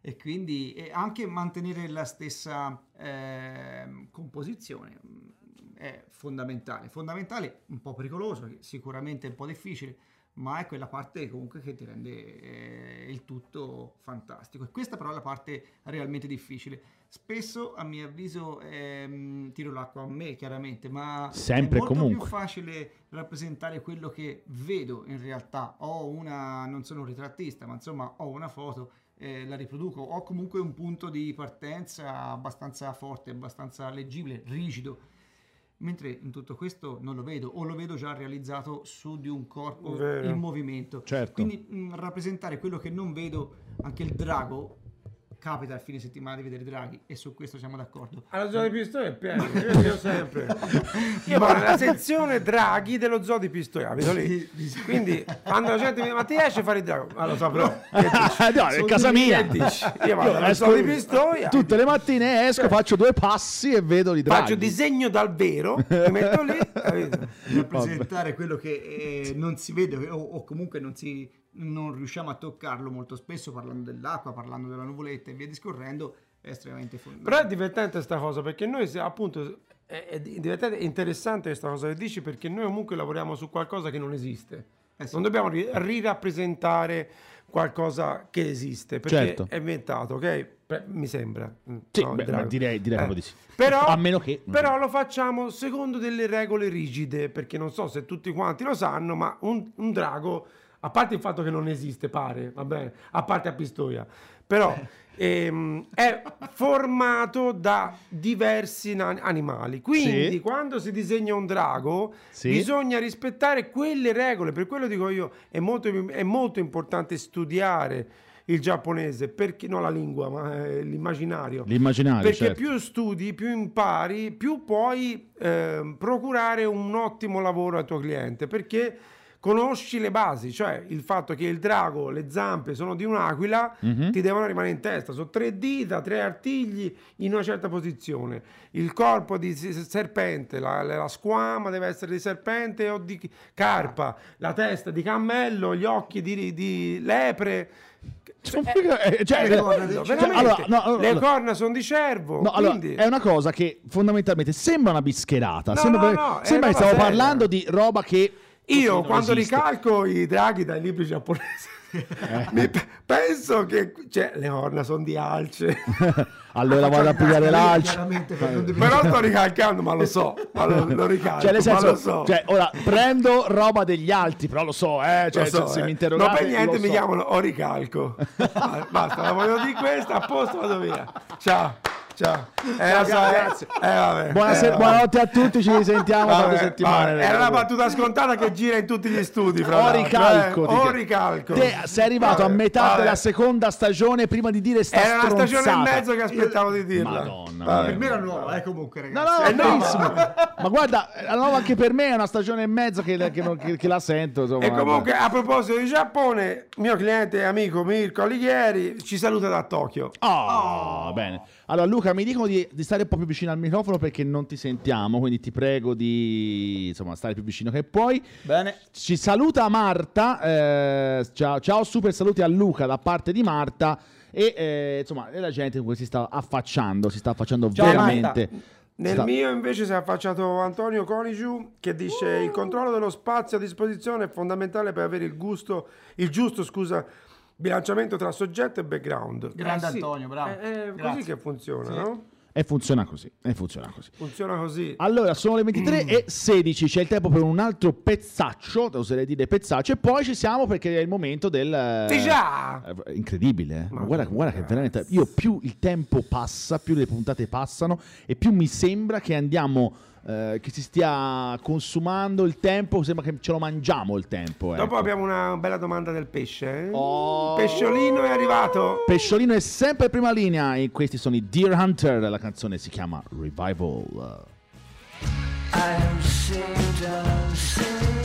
E quindi e anche mantenere la stessa ehm, composizione mm, è fondamentale. Fondamentale, un po' pericoloso, sicuramente un po' difficile, ma è quella parte comunque che ti rende eh, il tutto fantastico. E questa però è la parte realmente difficile. Spesso, a mio avviso, ehm, tiro l'acqua a me, chiaramente, ma Sempre è molto comunque. più facile rappresentare quello che vedo in realtà. Ho una, non sono un ritrattista, ma insomma ho una foto, eh, la riproduco, ho comunque un punto di partenza abbastanza forte, abbastanza leggibile, rigido. Mentre in tutto questo non lo vedo, o lo vedo già realizzato su di un corpo Vero. in movimento. Certo. Quindi mh, rappresentare quello che non vedo, anche il drago, capita al fine settimana di vedere draghi, e su questo siamo d'accordo. Alla zona di Pistoia è pieno, io sempre. Io vado nella sezione draghi dello zoo di Pistoia, abito lì. Quindi quando la gente mi dice ma ti riesci a fare il drago? Ma lo saprò. Dici? no, è casa mia. Io vado esco- zoo di Pistoia. Tutte le mattine esco, faccio due passi e vedo i draghi. Faccio disegno dal vero, mi metto lì, capito? rappresentare quello che eh, non si vede o, o comunque non, si, non riusciamo a toccarlo molto spesso parlando dell'acqua, parlando della nuvoletta e via discorrendo è estremamente Però è fondamentale. divertente sta cosa perché noi appunto è, è divertente, è interessante questa cosa che dici perché noi comunque lavoriamo su qualcosa che non esiste. Eh sì. Non dobbiamo ri- rirappresentare qualcosa che esiste perché Certo. è inventato, ok? Beh, mi sembra. Mm, Sì, no, beh, direi- direi proprio di sì. Però, A meno che- però lo facciamo secondo delle regole rigide perché non so se tutti quanti lo sanno, ma un, un drago, a parte il fatto che non esiste, pare, va bene, a parte a Pistoia, però ehm, è formato da diversi animali. Quindi Sì. quando si disegna un drago Sì. bisogna rispettare quelle regole. Per quello dico io, è molto, è molto importante studiare il giapponese, perché non la lingua, ma eh, l'immaginario. L'immaginario, Perché certo. più studi, più impari, più puoi ehm, procurare un ottimo lavoro al tuo cliente. Perché conosci le basi, cioè il fatto che il drago, le zampe sono di un'aquila, ti devono rimanere in testa. Sono tre dita, tre artigli in una certa posizione. Il corpo di serpente, la, la squama deve essere di serpente o di carpa, la testa di cammello, gli occhi di, di lepre. Eh, cioè, Eh, guarda, cioè, veramente, allora, no, allora, le corna sono di cervo. No, allora, è una cosa che fondamentalmente sembra una bischerata. No, sembra no, sembra che stiamo parlando di roba che. Io quando esiste. ricalco i draghi dai libri giapponesi Eh. penso che cioè, le corna sono di alce. Allora vado a pigliare l'alce. Non Però sto ricalcando, ma lo so, ma lo, lo ricalco, Cioè, senso, lo so. cioè, ora prendo roba degli altri, però lo so, eh. Cioè, Lo so, se, eh. mi interrogate. non per niente mi so. chiamano Oricalco. Ah, Basta, la voglio di questa, a posto vado via. Ciao, ciao. Eh, so, eh. Eh. Buonasera, Eh, buonanotte a tutti, ci risentiamo tra due Vabbè, settimane. vabbè. Era una battuta scontata che gira in tutti gli studi. Fra O ricalco. eh. O ricalco. Te sei arrivato a Vabbè, metà vabbè. della seconda stagione prima di dire sta Era una stagione e stronzata. mezzo che aspettavo di dirla. Madonna. Per me era nuova, eh, comunque, No, ragazzi. no, Eh, no, benissimo. Ma guarda, la nuova anche per me è una stagione e mezzo che, che non- che- che la sento. Insomma, E comunque, a proposito di Giappone, mio cliente e amico Mirko Alighieri ci saluta da Tokyo. Oh, bene. Allora, Luca, mi dicono di, di stare un po' più vicino al microfono perché non ti sentiamo, quindi ti prego di insomma, stare più vicino che puoi. Bene. Ci saluta Marta. eh, ciao, ciao, super saluti a Luca da parte di Marta. E eh, insomma, la gente comunque si sta affacciando, si sta affacciando Ciao, veramente. Nel Sta- mio invece si è affacciato Antonio Conigiu che dice il controllo dello spazio a disposizione è fondamentale per avere il gusto, il giusto scusa, bilanciamento tra soggetto e background. Grande Eh sì, Antonio, bravo. È, è così Grazie. che funziona, Sì. no? E funziona così. E funziona così. Funziona così. Allora, sono le 23 e 16, c'è il tempo per un altro pezzaccio, oserei dire pezzaccio, e poi ci siamo perché è il momento del... eh, Sì, già! eh, Incredibile, eh. Ma Ma guarda, guarda che veramente... Io più il tempo passa, più le puntate passano, e più mi sembra che andiamo... eh, che si stia consumando il tempo, sembra che ce lo mangiamo il tempo. Dopo ecco. abbiamo una bella domanda del pesce. eh? Oh. Pesciolino è arrivato. Pesciolino è sempre in prima linea e questi sono i Deer Hunter, la canzone si chiama Revival. I'm saved, I'm saved,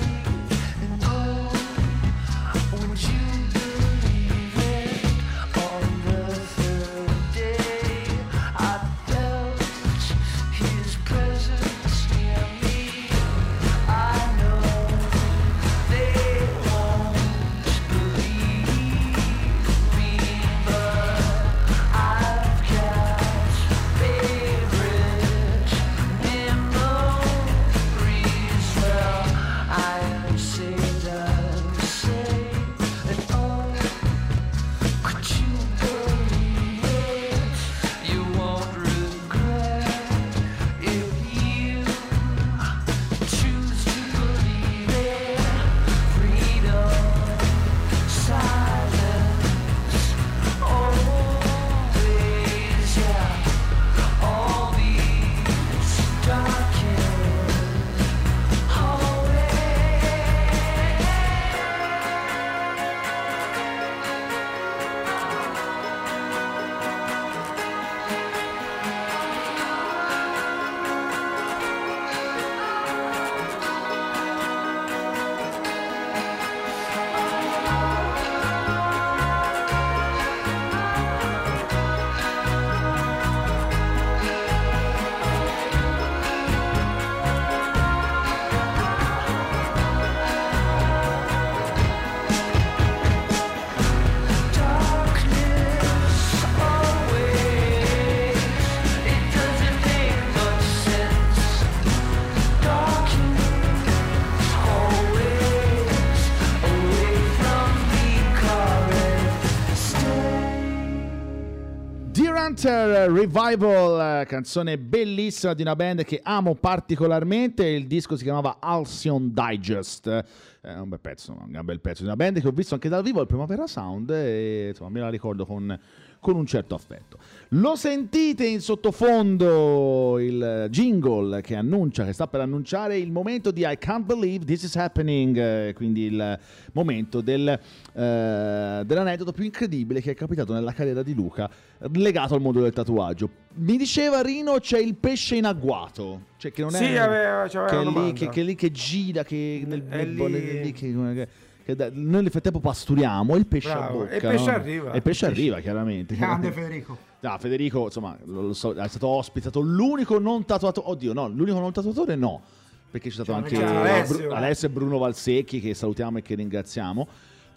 Hunter Revival, canzone bellissima di una band che amo particolarmente. Il disco si chiamava Halcyon Digest. È un bel pezzo, un bel pezzo di una band che ho visto anche dal vivo al Primavera Sound e insomma me la ricordo con, con un certo affetto. Lo sentite in sottofondo il jingle che annuncia, che sta per annunciare il momento di I Can't Believe This Is Happening, eh, quindi il momento del, eh, dell'aneddoto più incredibile che è capitato nella carriera di Luca legato al mondo del tatuaggio. Mi diceva Rino c'è il pesce in agguato. Cioè, che non Sì, è. aveva- c'aveva che, è lì, che, che è lì che gira, che nel È lì- nel- lì che, che- da- noi nel frattempo pasturiamo e il pesce a Bravo, bocca. e il pesce no? arriva. E il pesce arriva, chiaramente. Grande Federico. No, Federico, insomma, lo, so, è stato ospite, è stato l'unico non tatuatore. Oddio, no, l'unico non tatuatore no. Perché c'è stato Ciao, anche Alessio. Bru- Alessio e Bruno Valsecchi che salutiamo e che ringraziamo.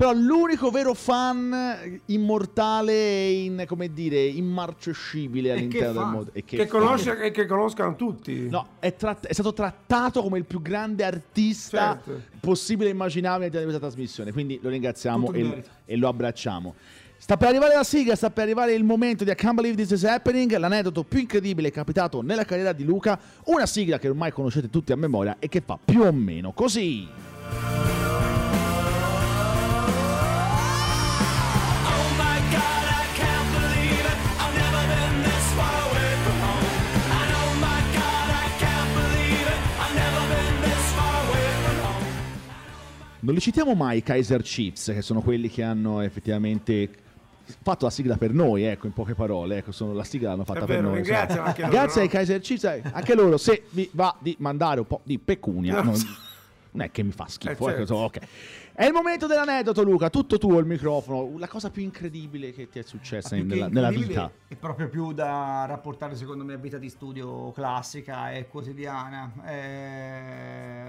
Però l'unico vero fan immortale e in, come dire, immarcescibile all'interno del mondo. E che, Che, conosce, e che conoscano tutti. No, è, tratt- è stato trattato come il più grande artista Certo. possibile e immaginabile di questa trasmissione. Quindi lo ringraziamo e, e lo abbracciamo. Sta per arrivare la sigla, sta per arrivare il momento di I Can't Believe This Is Happening, l'aneddoto più incredibile capitato nella carriera di Luca, una sigla che ormai conoscete tutti a memoria e che fa più o meno così. Non li citiamo mai i Kaiser Chiefs, che sono quelli che hanno effettivamente fatto la sigla per noi, ecco, in poche parole, ecco, sono, la sigla l'hanno fatta È per vero, noi. insomma. anche loro, Grazie no? ai Kaiser Chiefs, eh, anche loro, se vi va di mandare un po' di pecunia, No. non, non è che mi fa schifo, Eh, ecco, certo. insomma, ok. È il momento dell'aneddoto, Luca, tutto tuo il microfono, la cosa più incredibile che ti è successa Più in- nella, nella vita. È proprio più da rapportare secondo me a vita di studio classica e quotidiana. Eh,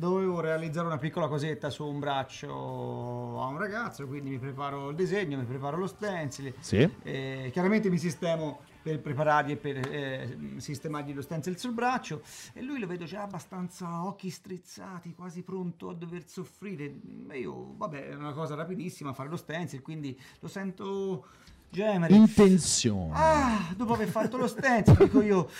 dovevo realizzare una piccola cosetta su un braccio a un ragazzo, quindi mi preparo il disegno, mi preparo lo stencil. Sì? Eh, chiaramente mi sistemo per preparargli e per eh, sistemargli lo stencil sul braccio e lui lo vedo già abbastanza occhi strizzati, quasi pronto a dover soffrire. E io, vabbè, è una cosa rapidissima fare lo stencil, quindi lo sento gemere. Intenzione. Ah, dopo aver fatto lo stencil, dico io,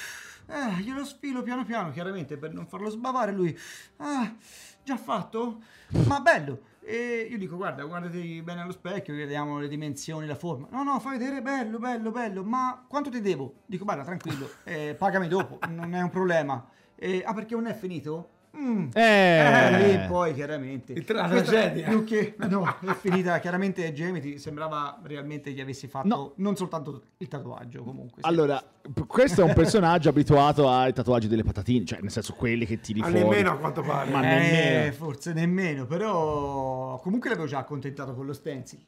eh, glielo sfilo piano piano, chiaramente per non farlo sbavare. Lui, ah, già fatto? Ma bello. E io dico, guarda, guardati bene allo specchio, vediamo le dimensioni, la forma. No, no, fai vedere, bello, bello, bello. Ma quanto ti devo? Dico, guarda, tranquillo, eh, pagami dopo, non è un problema. Eh, ah, perché non è finito? Mm. Eh. lì poi chiaramente Il tra- la tragedia. più che no, è finita chiaramente gemiti sembrava realmente gli avessi fatto No. non soltanto il tatuaggio comunque sì. Allora, p- questo è un personaggio abituato ai tatuaggi delle patatine, cioè nel senso quelli che tiri Ma fuori. nemmeno a quanto pare. Ma Eh, nemmeno. forse nemmeno però comunque l'avevo già accontentato con lo stencil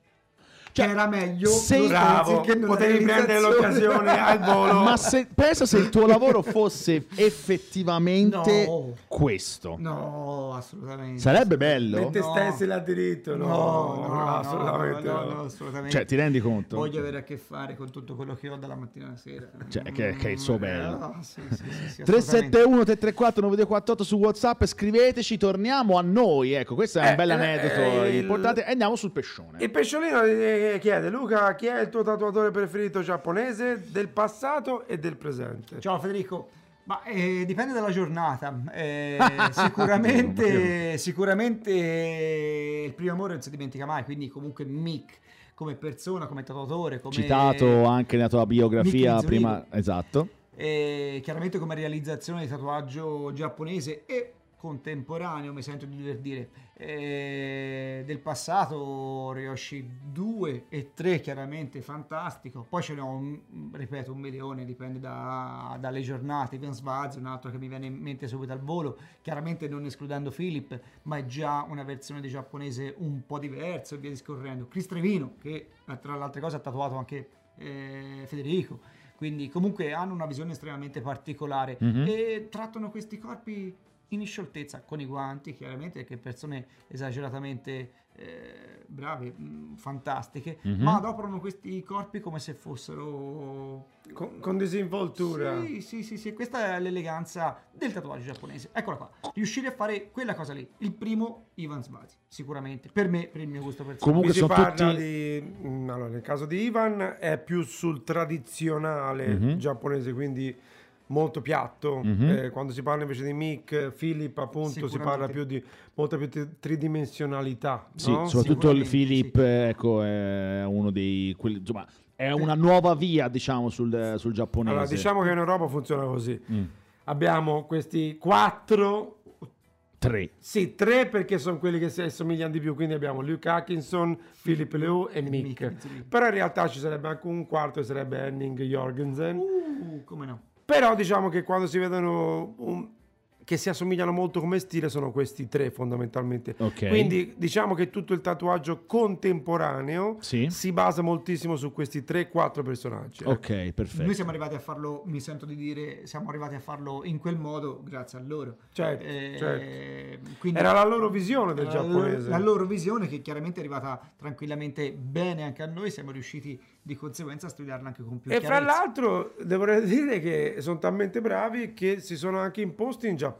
Cioè, era meglio lo Bravo, che non potevi prendere l'occasione al volo. Ma se, pensa se il tuo lavoro fosse effettivamente No. questo. no assolutamente Sarebbe bello? Mette No. stencil addiritto. No, no, no, assolutamente no, no. no, assolutamente. Cioè, ti rendi conto? voglio avere a che fare con tutto quello che ho dalla mattina alla sera Cioè, che- che è il suo bello. Ah, sì, sì, sì, sì, assolutamente. 371 334 9248 su WhatsApp, scriveteci, torniamo a noi. Ecco, questo è un Eh, bel eh, aneddoto eh, il- importante. Andiamo sul pescione. Il pesciolino eh, chiede, Luca, chi è il tuo tatuatore preferito giapponese del passato e del presente? Ciao Federico. Ma eh, dipende dalla giornata. Eh, sicuramente, sicuramente il primo amore non si dimentica mai, quindi comunque Mick come persona, come tatuatore, come Citato anche nella tua biografia prima. Esatto. E chiaramente come realizzazione di tatuaggio giapponese e contemporaneo, mi sento di dover dire, eh, del passato Ryoshi 2 e 3 chiaramente fantastico, poi ce ne ho, un, ripeto, un milione, dipende da- dalle giornate, Ivan Svaz, un altro che mi viene in mente subito al volo, chiaramente non escludendo Philip, ma è già una versione di giapponese un po' diversa e via discorrendo, Chris Trevino che eh, tra le altre cose ha tatuato anche eh, Federico, quindi comunque hanno una visione estremamente particolare. Mhm. e trattano questi corpi in scioltezza con i guanti chiaramente perché persone esageratamente eh, brave mh, fantastiche Mhm. ma adoperano questi corpi come se fossero Con, con disinvoltura. sì, sì, sì, sì, questa è l'eleganza del tatuaggio giapponese. Eccola qua. Riuscire a fare quella cosa lì. Il primo Ivan Svasi, sicuramente. Per me, per il mio gusto personale. Comunque sono parla tutti- di... mm, Allora, nel caso di Ivan è più sul tradizionale Mhm. giapponese, quindi molto piatto. Mhm. Eh, quando si parla invece di Mick, Philip, appunto, si parla più di molta più tri- tridimensionalità. Sì, no? soprattutto il Philip, sì. ecco, è uno dei... quelli- insomma, è una nuova via, diciamo, sul, sul giapponese. Allora, diciamo che in Europa funziona così. Mm. Abbiamo questi quattro Tre. Sì, tre perché sono quelli che si assomigliano di più, quindi abbiamo Luke Atkinson, Philip Liu e Mick. Mick, sì. Però in realtà ci sarebbe anche un quarto che sarebbe Henning Jorgensen. Uh, come no. Però diciamo che quando si vedono un- che si assomigliano molto come stile sono questi tre fondamentalmente. Ok. Quindi diciamo che tutto il tatuaggio contemporaneo Sì. si basa moltissimo su questi 3-4 personaggi. ecco. Ok, perfetto. Noi siamo arrivati a farlo, mi sento di dire, siamo arrivati a farlo in quel modo grazie a loro. Certo, Eh, certo. quindi- Era la loro visione del giapponese. loro- La loro visione che chiaramente è arrivata tranquillamente bene anche a noi, siamo riusciti di conseguenza a studiarla anche con più E fra chiarezza. l'altro devo dire che sono talmente bravi che si sono anche imposti in Giappone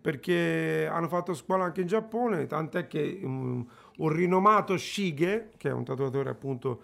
perché hanno fatto scuola anche in Giappone, tant'è che un, un rinomato Shige, che è un tatuatore appunto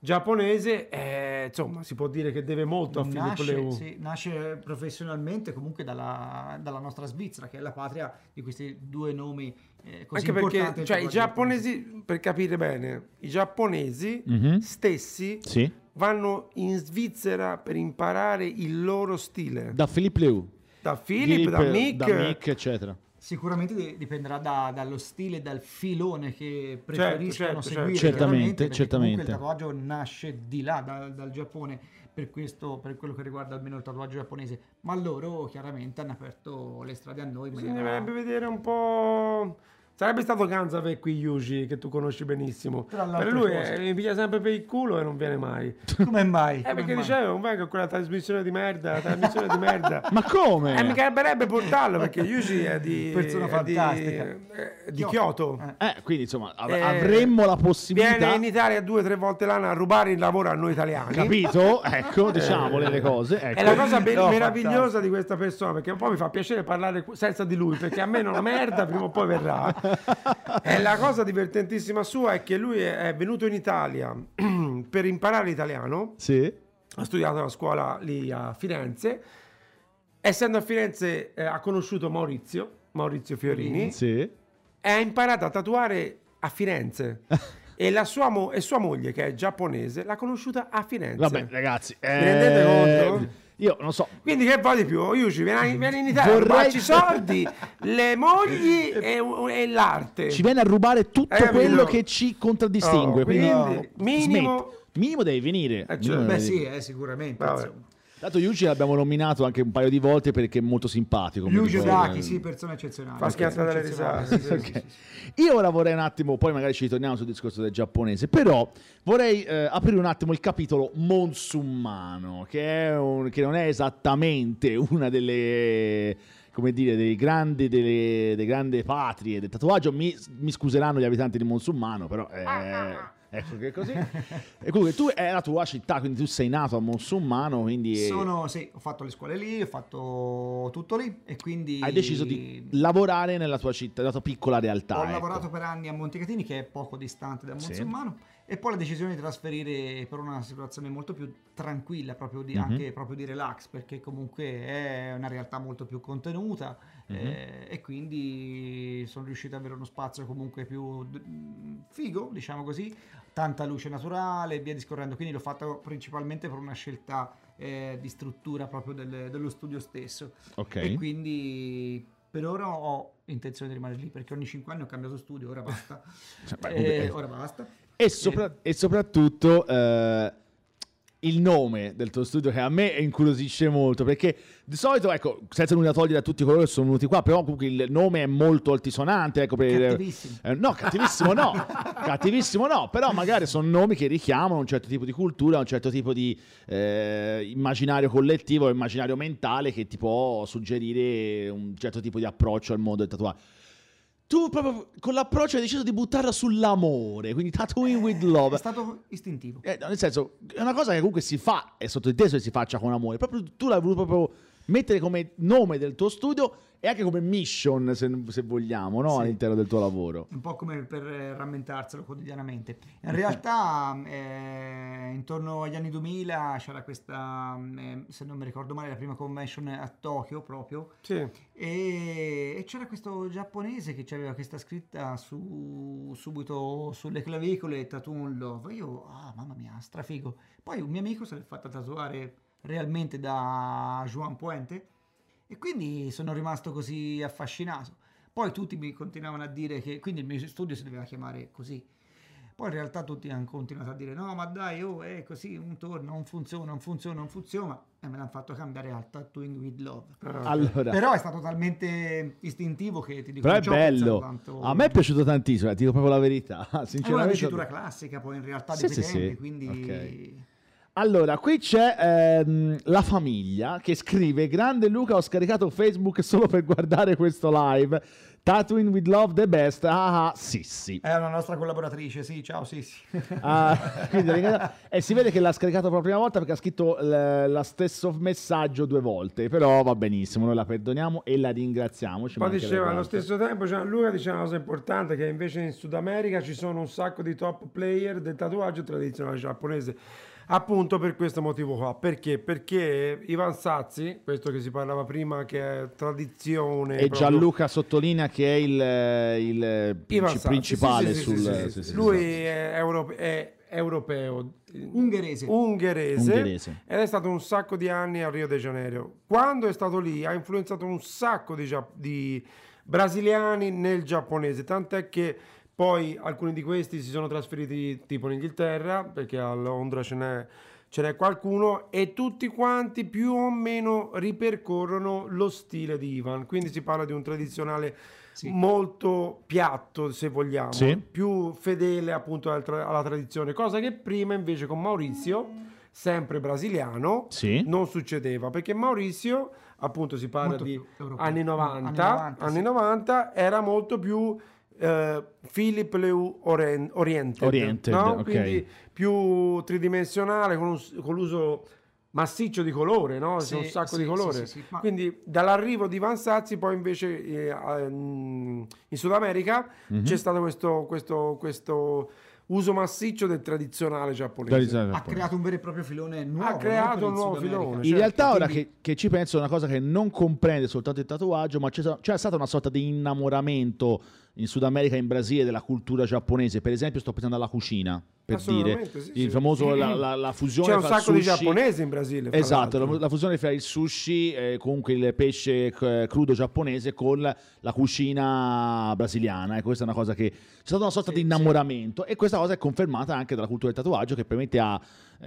giapponese, eh, insomma si può dire che deve molto a Nasce, Leu. sì, nasce professionalmente comunque dalla, dalla nostra Svizzera, che è la patria di questi due nomi eh, così Anche perché cioè, i giapponesi, per capire bene, i giapponesi Mhm. stessi Sì. vanno in Svizzera per imparare il loro stile. Da Philippe Leu. Da Philip, da Mick, da Mick, eccetera. Sicuramente di- dipenderà da- dallo stile, dal filone che preferiscono certo, seguire. certo. Certamente, chiaramente, perché certamente. Comunque il tatuaggio nasce di là, da- dal Giappone, per, questo, per quello che riguarda almeno il tatuaggio giapponese. Ma loro chiaramente hanno aperto le strade a noi. Si maniera- dovrebbe vedere un po'. Sarebbe stato Ganzave qui Yuji, che tu conosci benissimo. Per lui cose. eh, mi piglia sempre per il culo e non viene mai. Come mai? Eh, Come perché mai? dicevo, non vengo con quella trasmissione di merda, trasmissione di merda. Ma come? Eh, mi garberebbe portarlo perché Yuji è di. Persona è fantastica. Di, eh, di Kyoto. Eh. Eh, quindi insomma av- Eh, avremmo la possibilità. Viene in Italia due o tre volte l'anno a rubare il lavoro a noi italiani. Capito? Ecco, diciamole le cose. Ecco. È la cosa be- No, meravigliosa fantastico. di questa persona perché poi mi fa piacere parlare senza di lui perché a me non la merda prima o poi verrà. E la cosa divertentissima sua è che lui è venuto in Italia per imparare l'italiano, Sì. ha studiato alla scuola lì a Firenze, essendo a Firenze eh, ha conosciuto Maurizio, Maurizio Fiorini, Sì. e ha imparato a tatuare a Firenze. e, la sua mo- e sua moglie, che è giapponese, l'ha conosciuta a Firenze. Vabbè, ragazzi. Vi rendete eh, conto? Io non so. Quindi che vuoi di più? Yuji, vieni, vieni in Italia, Vorrei- i soldi, le mogli e, e l'arte. Ci viene a rubare tutto capito? quello che ci contraddistingue. Oh, quindi quindi, minimo- smetti. minimo devi venire. Eh, Minimo cioè, Beh devi sì, eh, sicuramente. Tanto Yuji l'abbiamo nominato anche un paio di volte perché è molto simpatico. Yuji. Daki, sì, persona eccezionale. Fa schiattare le Eccezionale, risate. sì, sì. Io ora vorrei un attimo, poi magari ci ritorniamo sul discorso del giapponese, però vorrei eh, aprire un attimo il capitolo monsummano, che, è un- che non è esattamente una delle, come dire, dei grandi, delle, delle grandi patrie del tatuaggio. Mi, mi scuseranno gli abitanti di Monsummano, però... eh, Ecco che è così. e comunque tu è la tua città, quindi tu sei nato a Monsummano, quindi Sono, sì, ho fatto le scuole lì, ho fatto tutto lì e quindi... hai deciso di lavorare nella tua città, nella tua piccola realtà. Ho ecco. lavorato per anni a Montecatini, che è poco distante da Sì. Monsummano, e poi la decisione di trasferire per una situazione molto più tranquilla, proprio di, Mhm. anche proprio di relax, perché comunque è una realtà molto più contenuta Mhm. eh, e quindi sono riuscito ad avere uno spazio comunque più d- figo, diciamo così, tanta luce naturale e via discorrendo. Quindi l'ho fatto principalmente per una scelta eh, di struttura proprio del- dello studio stesso. Ok. E quindi per ora ho intenzione di rimanere lì perché ogni 5 anni ho cambiato studio, ora basta. Cioè, beh, Eh, ora basta. E, sopra- e soprattutto eh, il nome del tuo studio che a me incuriosisce molto perché di solito, ecco, senza nulla togliere a tutti coloro che sono venuti qua, però comunque il nome è molto altisonante. Ecco, per, Cattivissimo. eh, no, cattivissimo no, cattivissimo no, però magari sono nomi che richiamano un certo tipo di cultura, un certo tipo di eh, immaginario collettivo, immaginario mentale che ti può suggerire un certo tipo di approccio al mondo del tatuaggio. Tu proprio con l'approccio hai deciso di buttarla sull'amore, quindi tattooing with È love. stato istintivo. Eh, nel senso, è una cosa che comunque si fa, è sottointeso che si faccia con amore. Proprio tu l'hai voluto proprio mettere come nome del tuo studio e anche come mission, se, se vogliamo, no? Sì. all'interno del tuo lavoro. Un po' come per eh, rammentarselo quotidianamente. In realtà, eh, intorno agli anni 2000 c'era questa, mm, eh, se non mi ricordo male, la prima convention a Tokyo proprio. Sì. E, e c'era questo giapponese che aveva questa scritta su, subito sulle clavicole Tattoo Love. Io, ah, mamma mia, strafigo. Poi un mio amico se l'è fatta tatuare realmente da Juan Puente e quindi sono rimasto così affascinato. Poi tutti mi continuavano a dire che quindi il mio studio si doveva chiamare così. Poi in realtà tutti hanno continuato a dire no, ma dai, oh, è così, non torna, non funziona, non funziona, non funziona. E me l'hanno fatto cambiare al Tattooing with Love. Allora, Però è stato talmente istintivo che ti dico però è bello. tanto. A me è piaciuto tantissimo, eh, ti dico proprio la verità. È una Sinceramente. dicitura classica poi in realtà Sì, dei sì, tempi, sì. quindi... Allora, qui c'è ehm, la famiglia che scrive: Grande Luca, ho scaricato Facebook solo per guardare questo live. Tattooing with Love the best. Ah, ah, sì, sì. È una nostra collaboratrice, sì, ciao, sì, sì. Ah, e si vede che l'ha scaricato per la prima volta perché ha scritto l- lo stesso messaggio due volte. Però va benissimo, noi la perdoniamo e la ringraziamo. ci Poi diceva allo stesso tempo Gianluca diceva una cosa importante che invece in Sud America ci sono un sacco di top player del tatuaggio tradizionale giapponese. Appunto per questo motivo qua. Perché? Perché Ivan Sazzi, questo che si parlava prima che è tradizione E proprio- Gianluca sottolinea che è il, il princi- principale sì, sì, sul. sì, sì, sì, sì. sì, Lui esatto. è, europe- è europeo Ungherese. ungherese, Ungherese. ed è stato un sacco di anni a Rio de Janeiro. Quando è stato lì ha influenzato un sacco di, gia- di brasiliani nel giapponese, tant'è che poi alcuni di questi si sono trasferiti tipo in Inghilterra, perché a Londra ce n'è, ce n'è qualcuno, e tutti quanti più o meno ripercorrono lo stile di Ivan. Quindi si parla di un tradizionale molto piatto, se vogliamo, Sì. più fedele appunto al tra- alla tradizione, cosa che prima invece con Maurizio, sempre brasiliano, Sì. non succedeva, perché Maurizio, appunto si parla Molto di anni 90, Anni anni 90, 90, sì. era molto più eh, Philip Leu Oriented, Oriented, no? ok. quindi più tridimensionale con, un- con l'uso massiccio di colore, no? Sì, un sacco sì, di colore. sì, sì, ma- Quindi dall'arrivo di Van Sazzi poi invece eh, ehm, in Sud America Mhm. c'è stato questo, questo, questo uso massiccio del tradizionale giapponese. Tradizionale Ha giapponese. creato un vero e proprio filone nuovo. Ha creato un nuovo filone, In certo, realtà, ora quindi- che, che ci penso, è una cosa che non comprende soltanto il tatuaggio, ma c'è, c'è stata una sorta di innamoramento in Sud America in Brasile della cultura giapponese. Per esempio, sto pensando alla cucina, per dire sì, il sì. famoso la, la- la fusione C'è un sacco di sushi- giapponesi in Brasile. Esatto, la, la fusione fra il sushi, eh, comunque il pesce crudo giapponese con la cucina brasiliana. E questa è una cosa che c'è stata una sorta di innamoramento e questa cosa è confermata anche dalla cultura del tatuaggio che ha eh,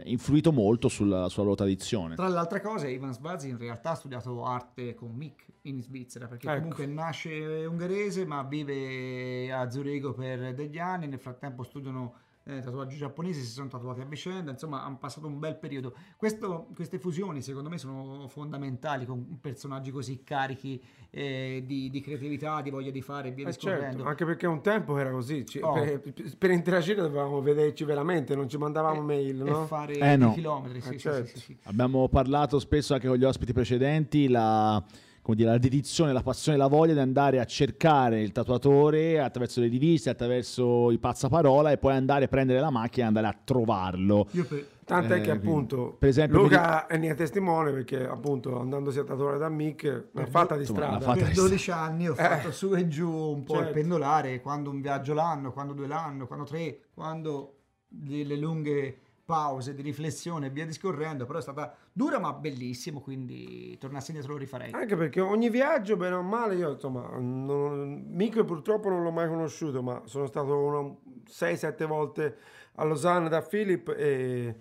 influito molto sulla, sulla loro tradizione. Tra le altre cose, Ivan Sbazzi in realtà ha studiato arte con Mick in Svizzera, perché Ecco. comunque nasce ungherese ma vive a Zurigo per degli anni, nel frattempo studiano eh, tatuaggi giapponesi, si sono tatuati a vicenda, insomma hanno passato un bel periodo. Questo- queste fusioni secondo me sono fondamentali con personaggi così carichi eh, di, di creatività, di voglia di fare e via Eh, discorrendo. certo, anche perché un tempo era così, ci- Oh. per, per interagire dovevamo vederci veramente, non ci mandavamo mail, e no? fare Eh, no. chilometri, sì, Eh, sì, certo. sì, sì, sì. Abbiamo parlato spesso anche con gli ospiti precedenti, la, come dire, la dedizione, la passione, la voglia di andare a cercare il tatuatore attraverso le riviste, attraverso i passaparola e poi andare a prendere la macchina e andare a trovarlo. Io per- Tant'è Eh, che appunto per esempio, Luca è ne è testimone perché appunto andandosi a tatuare da Mick l'ha fatta di insomma, strada. l'ha fatta per di 12 anni ho fatto Eh. su e giù un po' il Certo. pendolare, quando un viaggio l'anno, quando due l'anno, quando tre, quando delle lunghe pause di riflessione e via discorrendo, però è stata dura ma bellissimo, quindi tornassi indietro lo rifarei. Anche perché ogni viaggio, bene o male, io insomma, non, Mick purtroppo non l'ho mai conosciuto, ma sono stato 6-7 volte a Losanna da Philip e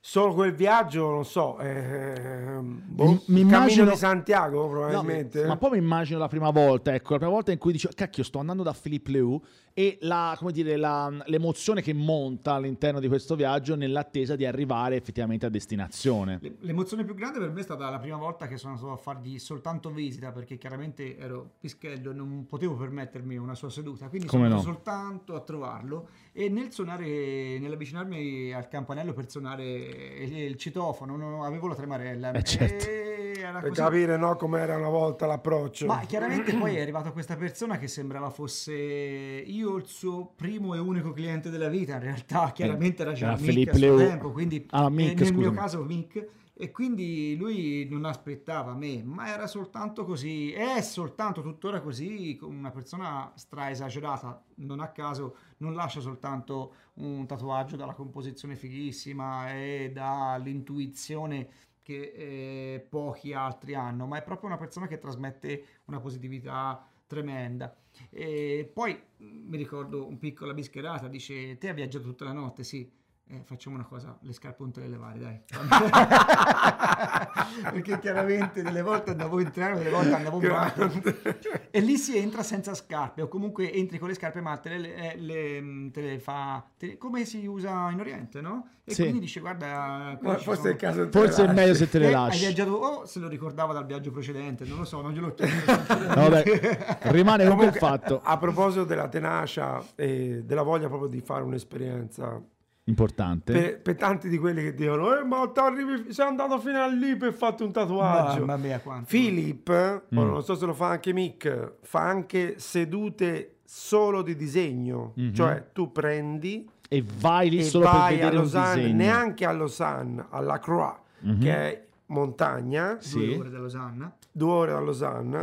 solo quel viaggio, non so, eh, boh, Mi- mi cammino immagino- di Santiago No, probabilmente. ma poi mi immagino la prima volta, ecco, la prima volta in cui dicevo, cacchio, sto andando da Philippe Leu e la, come dire, la- l'emozione che monta all'interno di questo viaggio nell'attesa di arrivare effettivamente a destinazione. Le- L'emozione più grande per me è stata la prima volta che sono andato a fargli soltanto visita perché chiaramente ero pischello e non potevo permettermi una sua seduta, quindi Come sono no? andato soltanto a trovarlo e nel suonare, nell'avvicinarmi al campanello per suonare il, il citofono, avevo la tremarella Eh, certo. e era per così. capire no, com'era una volta l'approccio. Ma chiaramente poi è arrivata questa persona che sembrava fosse io il suo primo e unico cliente della vita, in realtà chiaramente era già Era Mick a suo tempo, quindi Ah, Mick, nel mio scusami. caso Mick e quindi lui non aspettava me, ma era soltanto così, è soltanto tuttora così, una persona stra esagerata, non a caso non lascia soltanto un tatuaggio dalla composizione fighissima e dall'intuizione che eh, pochi altri hanno, ma è proprio una persona che trasmette una positività tremenda. E poi mm, mi ricordo un piccola bischerata, dice te hai viaggiato tutta la notte, sì. Eh, facciamo una cosa, le scarpe non te le levare, dai. Perché chiaramente delle volte andavo in treno, delle volte andavo in macchina. E lì si entra senza scarpe, o comunque entri con le scarpe, ma te le, eh, le- te le fa te- come si usa in Oriente, no? E Sì. quindi dice, guarda, Ma forse sono- è il caso Forse è meglio se te le Eh, Hai lasci. viaggiato o se lo ricordava dal viaggio precedente, non lo so, non glielo chiedo. No, vabbè, rimane comunque il Comunque, fatto A proposito della tenacia e della voglia proprio di fare un'esperienza, importante. per, per tanti di quelli che dicono, eh, ma t'arrivi- sei andato fino a lì per farti un tatuaggio. Mamma mia, quanto. Philip, Mm. non so se lo fa anche Mick, fa anche sedute solo di disegno, Mhm. cioè tu prendi E vai lì e solo per vai a vedere un Lausanne, disegno. neanche a Lausanne, alla Croix, Mhm. che è montagna, Sì. Due ore da Losanna. Due ore da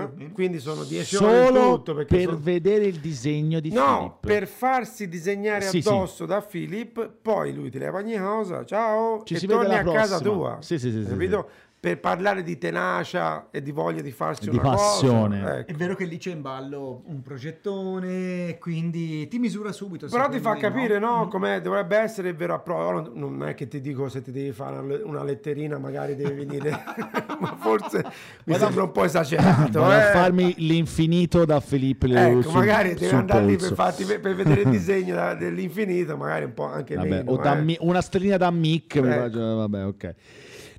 o meno. quindi sono dieci ore in Solo tutto. Per sono- vedere il disegno di No, Philip. per farsi disegnare Sì, sì. addosso da Philip, poi lui ti leva ogni cosa, ciao, Ci e si vede torni a casa tua. Sì, sì, sì, sì, capito? Per parlare di tenacia e di voglia di farsi Di una passione. cosa. È ecco. vero che lì c'è in ballo un progettone, quindi ti misura subito. Però ti fa me, capire, no? Mm. Come dovrebbe essere il vero approccio. Non è che ti dico se ti devi fare una, letterina, magari devi venire, ma forse mi Vado a- sembra un po' esagerato. Vado a eh. farmi l'infinito da Filippo Ecco, sul- magari devi andare lì per, farti, per vedere il disegno da- dell'infinito, magari un po' anche Vabbè, meno. o eh. Mi- una stellina da Mick. mi Ecco. vabbè, ok.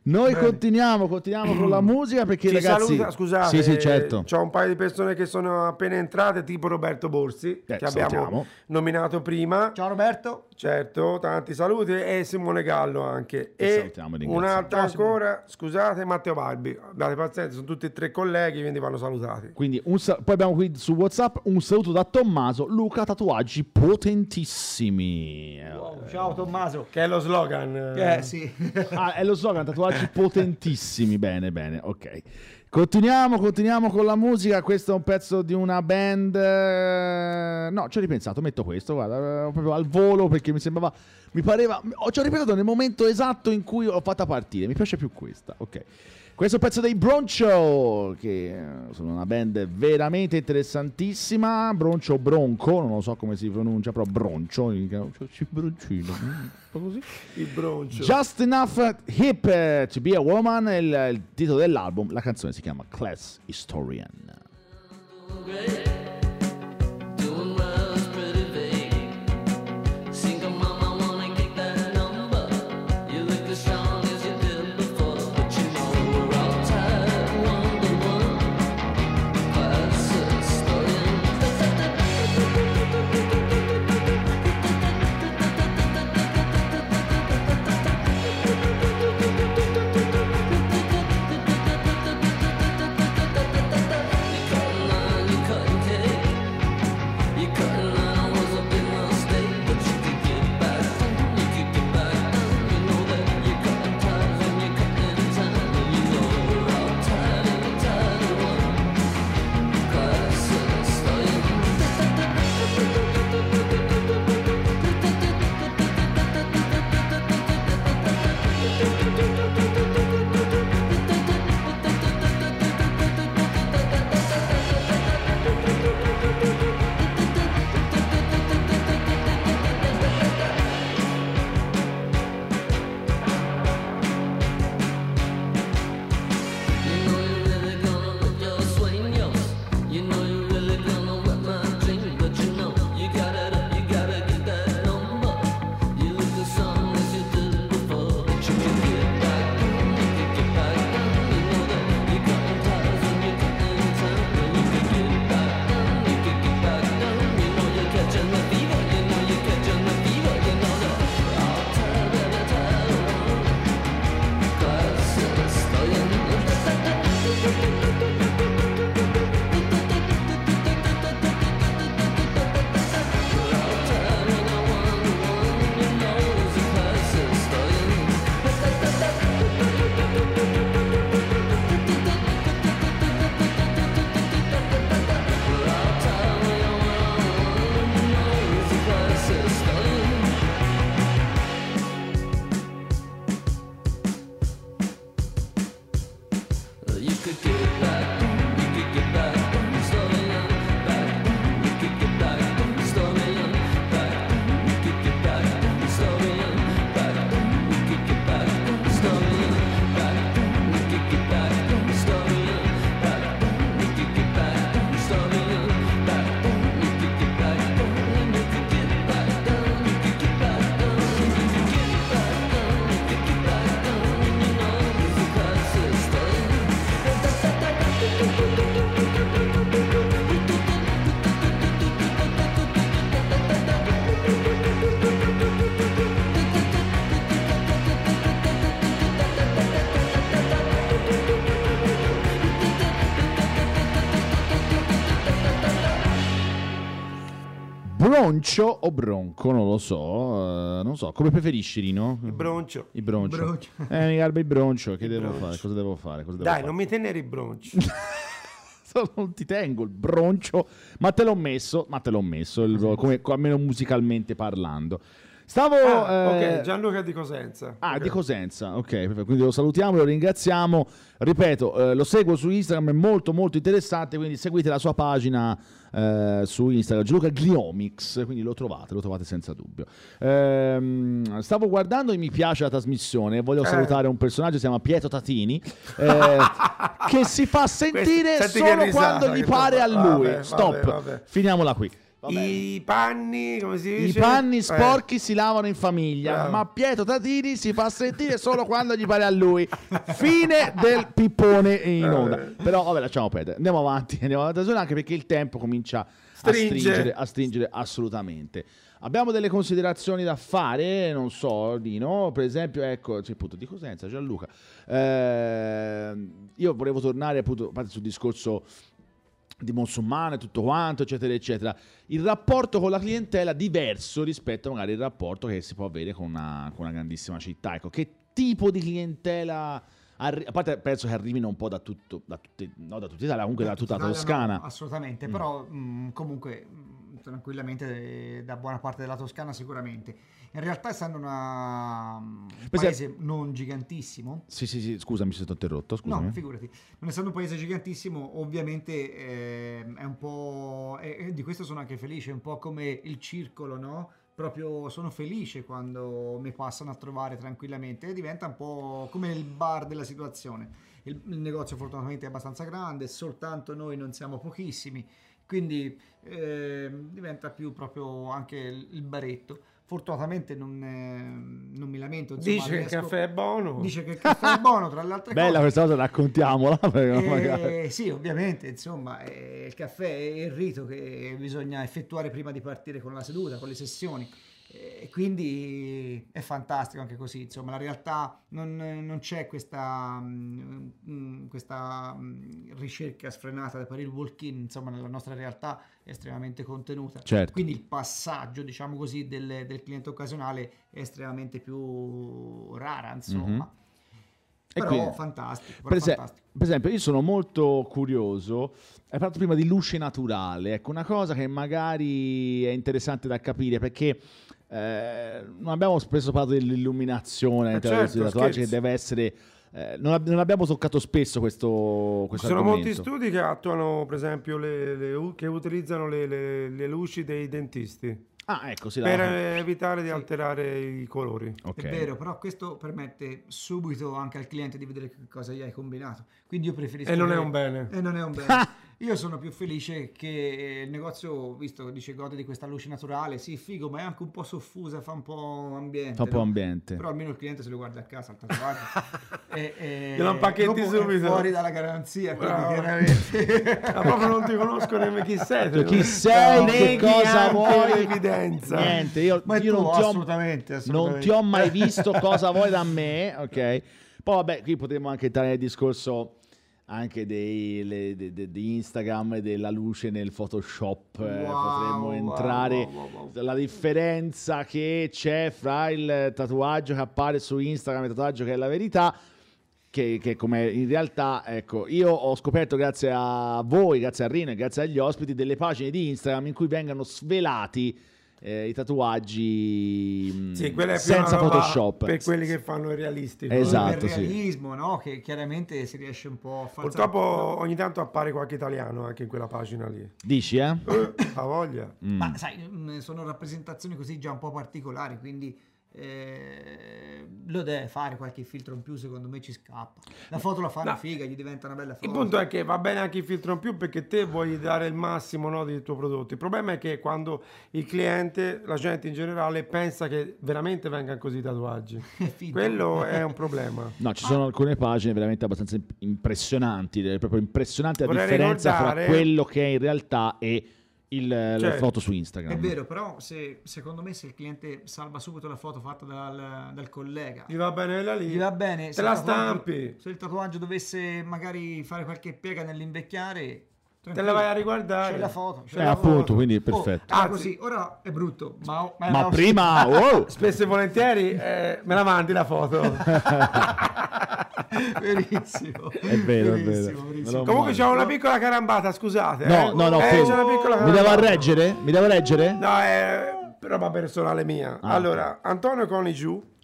Noi Bene. continuiamo, continuiamo con la musica perché Ci ragazzi... saluta, scusate, Sì, sì, certo. c'ho un paio di persone che sono appena entrate, tipo Roberto Borsi, Eh, che abbiamo salutiamo. nominato prima. Ciao Roberto. Certo, tanti saluti e Simone Gallo anche. Che E salutiamo e un'altra Ciao, Simone. ancora, scusate, Matteo Barbi. Abbiate pazienza, sono tutti e tre colleghi, quindi vanno salutati. Quindi un sa- poi abbiamo qui su WhatsApp un saluto da Tommaso, Luca tatuaggi potentissimi. Wow, ciao Tommaso. Che è lo slogan. Eh sì. Ah, è lo slogan, tatuaggi potentissimi. Bene, bene, ok. Continuiamo, continuiamo con la musica. Questo è un pezzo di una band. eh, No, ci ho ripensato, metto questo, guarda, eh, proprio al volo perché mi sembrava. Mi pareva. Ho, ci ho ripensato nel momento esatto in cui l'ho fatta partire. Mi piace più questa, ok. Questo è un pezzo dei Broncho, che eh, sono una band veramente interessantissima. Broncho Bronco, non lo so come si pronuncia, però Broncio. Cioè, broncino, mm, un po' così. Il broncio. Just Enough Hip eh, to Be a Woman è il, il titolo dell'album, la canzone si chiama Class Historian. Broncio o bronco, non lo so, eh, non so, come preferisci Rino? Il broncio. Il broncio. Broncio. Eh, mi garba il broncio, che devo broncio. fare? Cosa devo fare? Cosa devo Dai, fare? non mi tenere il broncio. non ti tengo il broncio, ma te l'ho messo, ma te l'ho messo, il- come, almeno musicalmente parlando. Stavo... Ah, eh, ok, Gianluca di Cosenza. Ah, Ok. di Cosenza, ok, quindi lo salutiamo, lo ringraziamo. Ripeto, eh, lo seguo su Instagram, è molto molto interessante, quindi seguite la sua pagina eh, su Instagram, Gianluca Gliomix, quindi lo trovate, lo trovate senza dubbio. Ehm, stavo guardando e mi piace la trasmissione, voglio Eh. salutare un personaggio, si chiama Pietro Tatini, eh, che si fa sentire Senti che solo risata quando gli pare a lui. Vabbè, Stop, vabbè, vabbè. finiamola qui. Vabbè. I panni, come si dice? I panni Eh, sporchi si lavano in famiglia, Bravo. ma Pietro Tatini si fa sentire solo quando gli pare a lui. Fine del pippone in onda. Però vabbè, lasciamo perdere. Andiamo avanti, andiamo avanti anche perché il tempo comincia a Stringe. stringere, a stringere assolutamente. Abbiamo delle considerazioni da fare, non so, Dino, per esempio, ecco, cioè, appunto, di Cosenza, Gianluca. Eh, io volevo tornare appunto a parte sul discorso di musulmano e tutto quanto, eccetera, eccetera. Il rapporto con la clientela diverso rispetto magari al rapporto che si può avere con una, con una grandissima città. Ecco, che tipo di clientela... arri- a parte penso che arrivino un po' da tutto, da tutte, no, da tutta Italia, comunque da tutta la Italia no, Toscana. assolutamente, però mh, comunque mh, tranquillamente eh, da buona parte della Toscana sicuramente. In realtà essendo una, un Per paese non gigantissimo, Sì, sì, sì, scusami se ti ho interrotto, scusami. No, figurati. Non essendo un paese gigantissimo, ovviamente ehm, è un po'. E, e di questo sono anche felice, è un po' come il circolo, no? Proprio sono felice quando mi passano a trovare tranquillamente e diventa un po' come il bar della situazione. Il, il negozio fortunatamente è abbastanza grande, soltanto noi non siamo pochissimi, quindi ehm, diventa più proprio anche il, baretto. Fortunatamente non, eh, non mi lamento. insomma, Dice che il riesco- caffè è buono. Dice che il caffè è buono, tra le altre cose. Bella questa cosa, raccontiamola. Eh, sì, ovviamente, insomma, eh, il caffè è il rito che bisogna effettuare prima di partire con la seduta, con le sessioni. E quindi è fantastico anche così, insomma, la realtà non, non c'è questa, mm, mm, questa mm, ricerca sfrenata per il walk-in, insomma, nella nostra realtà è estremamente contenuta. Certo. Quindi il passaggio, diciamo così, del, del cliente occasionale è estremamente più rara, insomma. E Però quindi- fantastico, Per, ese- fantastico. per esempio, io sono molto curioso. Hai parlato prima di luce naturale. Ecco, una cosa che magari è interessante da capire perché eh, non abbiamo spesso parlato dell'illuminazione all'interno certo, dei tatuaggi, che deve essere. eh, non, ab- non abbiamo toccato spesso questo, Ci questo sono argomento. molti studi che attuano, per esempio, le, le che utilizzano le, le- le luci dei dentisti Ah, ecco, sì, per la- eh, evitare di alterare i colori. ok. È vero, però questo permette subito anche al cliente di vedere che cosa gli hai combinato. Quindi io preferisco. E non è un bene. E non è un bene. Io sono più felice che il negozio, visto che dice gode di questa luce naturale, sì, figo, ma è anche un po' soffusa, fa un po' ambiente. Fa un po' no? ambiente. Però almeno il cliente se lo guarda a casa al tatuaggio. e, e Glielo impacchetti subito. fuori dalla garanzia, quindi Bravo. chiaramente. Ma proprio non ti conosco nemmeno chi sei. Cioè, chi sei, che Neghi cosa vuoi? l'evidenza. Niente, io, Ma io tu, non, ti ho, assolutamente, non assolutamente. ti ho mai visto cosa vuoi da me, ok? Poi vabbè, qui potremmo anche entrare nel discorso anche dei, le- de- de- di Instagram e della luce nel Photoshop. eh, Wow, potremmo wow, entrare wow, la differenza che c'è fra il tatuaggio che appare su Instagram e il tatuaggio che è la verità. Che, che come in realtà, ecco, io ho scoperto grazie a voi, grazie a Rino e grazie agli ospiti, delle pagine di Instagram in cui vengano svelati eh, i tatuaggi mh, Sì, più senza Photoshop. Per quelli che fanno il realistico. Esatto. il sì. realismo, no? Che chiaramente si riesce un po' a fare. Purtroppo ogni tanto appare qualche italiano anche in quella pagina lì. Dici, eh? Ha voglia. Mm. Ma sai, mh, sono rappresentazioni così già un po' particolari, quindi eh, lo deve fare qualche filtro in più, secondo me ci scappa. La foto la fanno No. figa, gli diventa una bella foto. Il punto è che va bene anche il filtro in più perché te vuoi dare il massimo no, del tuo prodotto. Il problema è che quando il cliente, la gente in generale, pensa che veramente vengano così i tatuaggi. Quello è un problema. No, ci sono alcune pagine veramente abbastanza imp- impressionanti, proprio impressionante la Vorrei differenza ricordare- fra quello che è in realtà e il, la Certo. foto su Instagram. È vero, però se, secondo me se il cliente salva subito la foto fatta dal, dal collega, Gli va bene la lì? gli va bene. Te la stampi. Se il tatuaggio dovesse magari fare qualche piega nell'invecchiare, Te la vai a riguardare. C'è la foto. C'è Eh, la appunto, foto. quindi Oh, perfetto. ah, Anzi- così, ora è brutto. Ma, Ma prima, wow! Spesso e volentieri eh, me la mandi la foto. Verissimo. È vero, è vero. Verissimo, verissimo. lo Comunque c'è una piccola carambata, scusate. No, eh. no, no, Eh, fermo. c'è una piccola Mi devo reggere? Mi devo reggere? No, è roba personale mia. Ah, allora, Antonio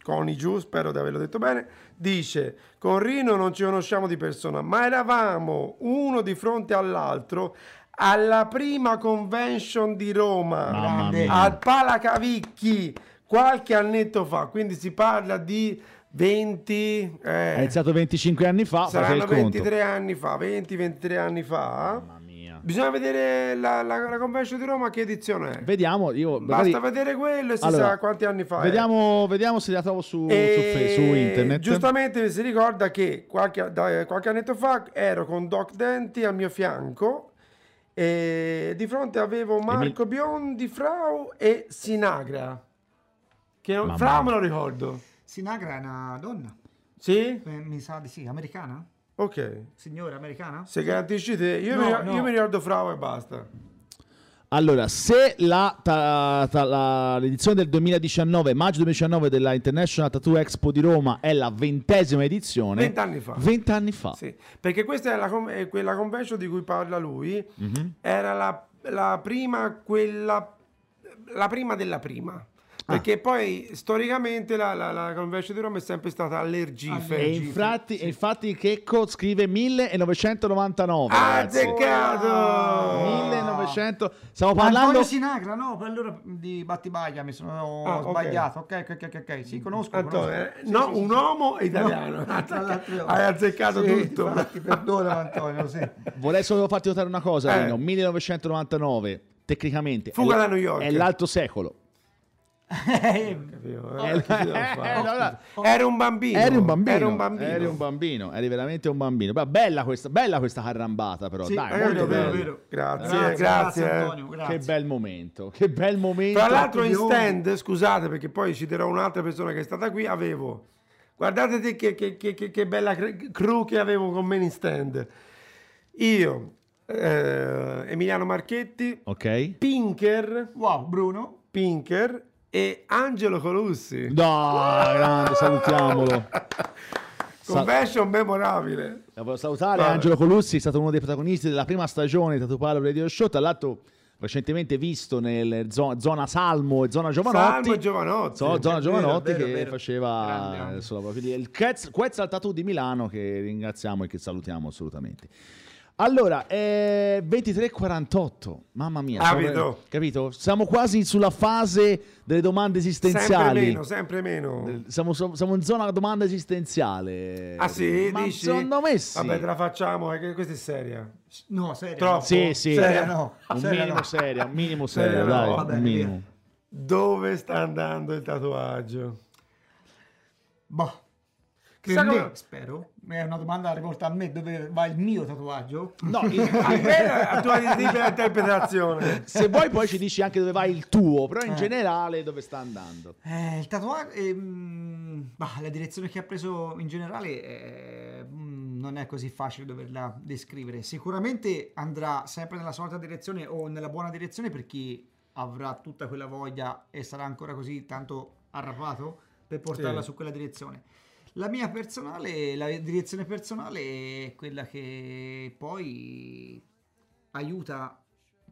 Conigiu, Conigiu, spero di averlo detto bene, dice: Con Rino non ci conosciamo di persona, ma eravamo uno di fronte all'altro alla prima convention di Roma, al Palacavicchi, qualche annetto fa. Quindi si parla di 20. È Eh, iniziato 25 anni fa, saranno il conto. 23 anni fa, 20-23 anni fa. Bisogna vedere la, la- la convention di Roma che edizione è. Vediamo, io magari... Basta vedere quello e si Allora, sa quanti anni fa. è. Vediamo, vediamo se la trovo su, su, E fe- su internet. Giustamente si ricorda che qualche, da- qualche annetto fa ero con Doc Denti al mio fianco e di fronte avevo Marco Biondi, Frau e Sinagra. Che Mamma Frau me lo ricordo. Sinagra è una donna. Sì? Eh, mi sa di sì, americana? Ok. Signora americana? Se garantisci te, io, No, mi, no. io mi ricordo Frau e basta. Allora, se la, ta- ta- la- l'edizione del 2019, maggio 2019 della International Tattoo Expo di Roma è la ventesima edizione, 20 anni fa. 20 anni fa. Sì, perché questa è, la è quella convention di cui parla lui. Mhm. Era la, la prima, quella, la prima della prima. Ah. Perché poi storicamente la, la, la convention di Roma è sempre stata all'Ergife. E infatti, e infatti Checco scrive 1999. Ah, ragazzi. azzeccato! 1900. Stiamo parlando Antonio Sinagra, no, per allora di Battibaglia mi sono Ah, sbagliato. Ok, ok, ok, ok. Sì, conosco. Antonio, conosco. eh, Sì, no, sì, sì, un sì. uomo italiano. No, l'altro- Hai azzeccato Sì, tutto. infatti, perdona Antonio, sì. Vorrei solo farti notare una cosa, Eh. Rino. 1999, tecnicamente, Fuga è, da New York. è l'alto secolo. Era un bambino. Eri un bambino. Era un bambino. Eri un bambino. Eri veramente un bambino. Beh, bella questa, bella questa carrambata, però. Sì, Dai, Eh, molto vero, vero, vero. Grazie, Grazie, grazie. grazie, eh. Antonio, grazie. Che bel momento. Che bel momento. Tra l'altro in stand, scusate perché poi citerò un'altra persona che è stata qui, avevo, guardate te che, che- che- che- che bella cre- crew che avevo con me in stand. Io, eh, Emiliano Marchetti, Ok. Pinker, Wow, Bruno. Pinker e Angelo Colussi. Dai, grande, salutiamolo. Sa- Convention memorabile. La voglio salutare Vabbè. Angelo Colussi, è stato uno dei protagonisti della prima stagione di Tattoo Parlo Radio Show, tra l'altro recentemente visto nel zo- zona Salmo e zona Giovanotti. Salmo e Giovanotti. So- zona È Giovanotti vero, che vero. faceva Grande, lì. il Quetz, Quetzal Tattoo di Milano che ringraziamo e che salutiamo assolutamente. Allora, eh, 23.48, mamma mia, siamo- Capito. capito? Siamo quasi sulla fase delle domande Sempre esistenziali. meno, sempre meno. Siamo, siamo in zona domanda esistenziale. Ah sì, Ma dici? secondo me sì. Vabbè, te la facciamo, che questa è seria. No, serio. Troppo. Sì, sì. Seria no. un Seria minimo no. seria, un minimo Seria serio, no, dai, va un bene, minimo. Dove sta andando il tatuaggio? Boh. Per me, come- spero. È una domanda rivolta a me dove va il mio tatuaggio. No, il- Quella è la tua libera interpretazione. se vuoi poi ci dici anche dove va il tuo, però in generale dove sta andando. Eh, il tatuaggio, ehm, bah, la direzione che ha preso in generale eh, mm, non è così facile doverla descrivere. Sicuramente andrà sempre nella solita direzione o nella buona direzione per chi avrà tutta quella voglia e sarà ancora così tanto arrabbiato per portarla Sì. su quella direzione. La mia personale, la direzione personale è quella che poi aiuta,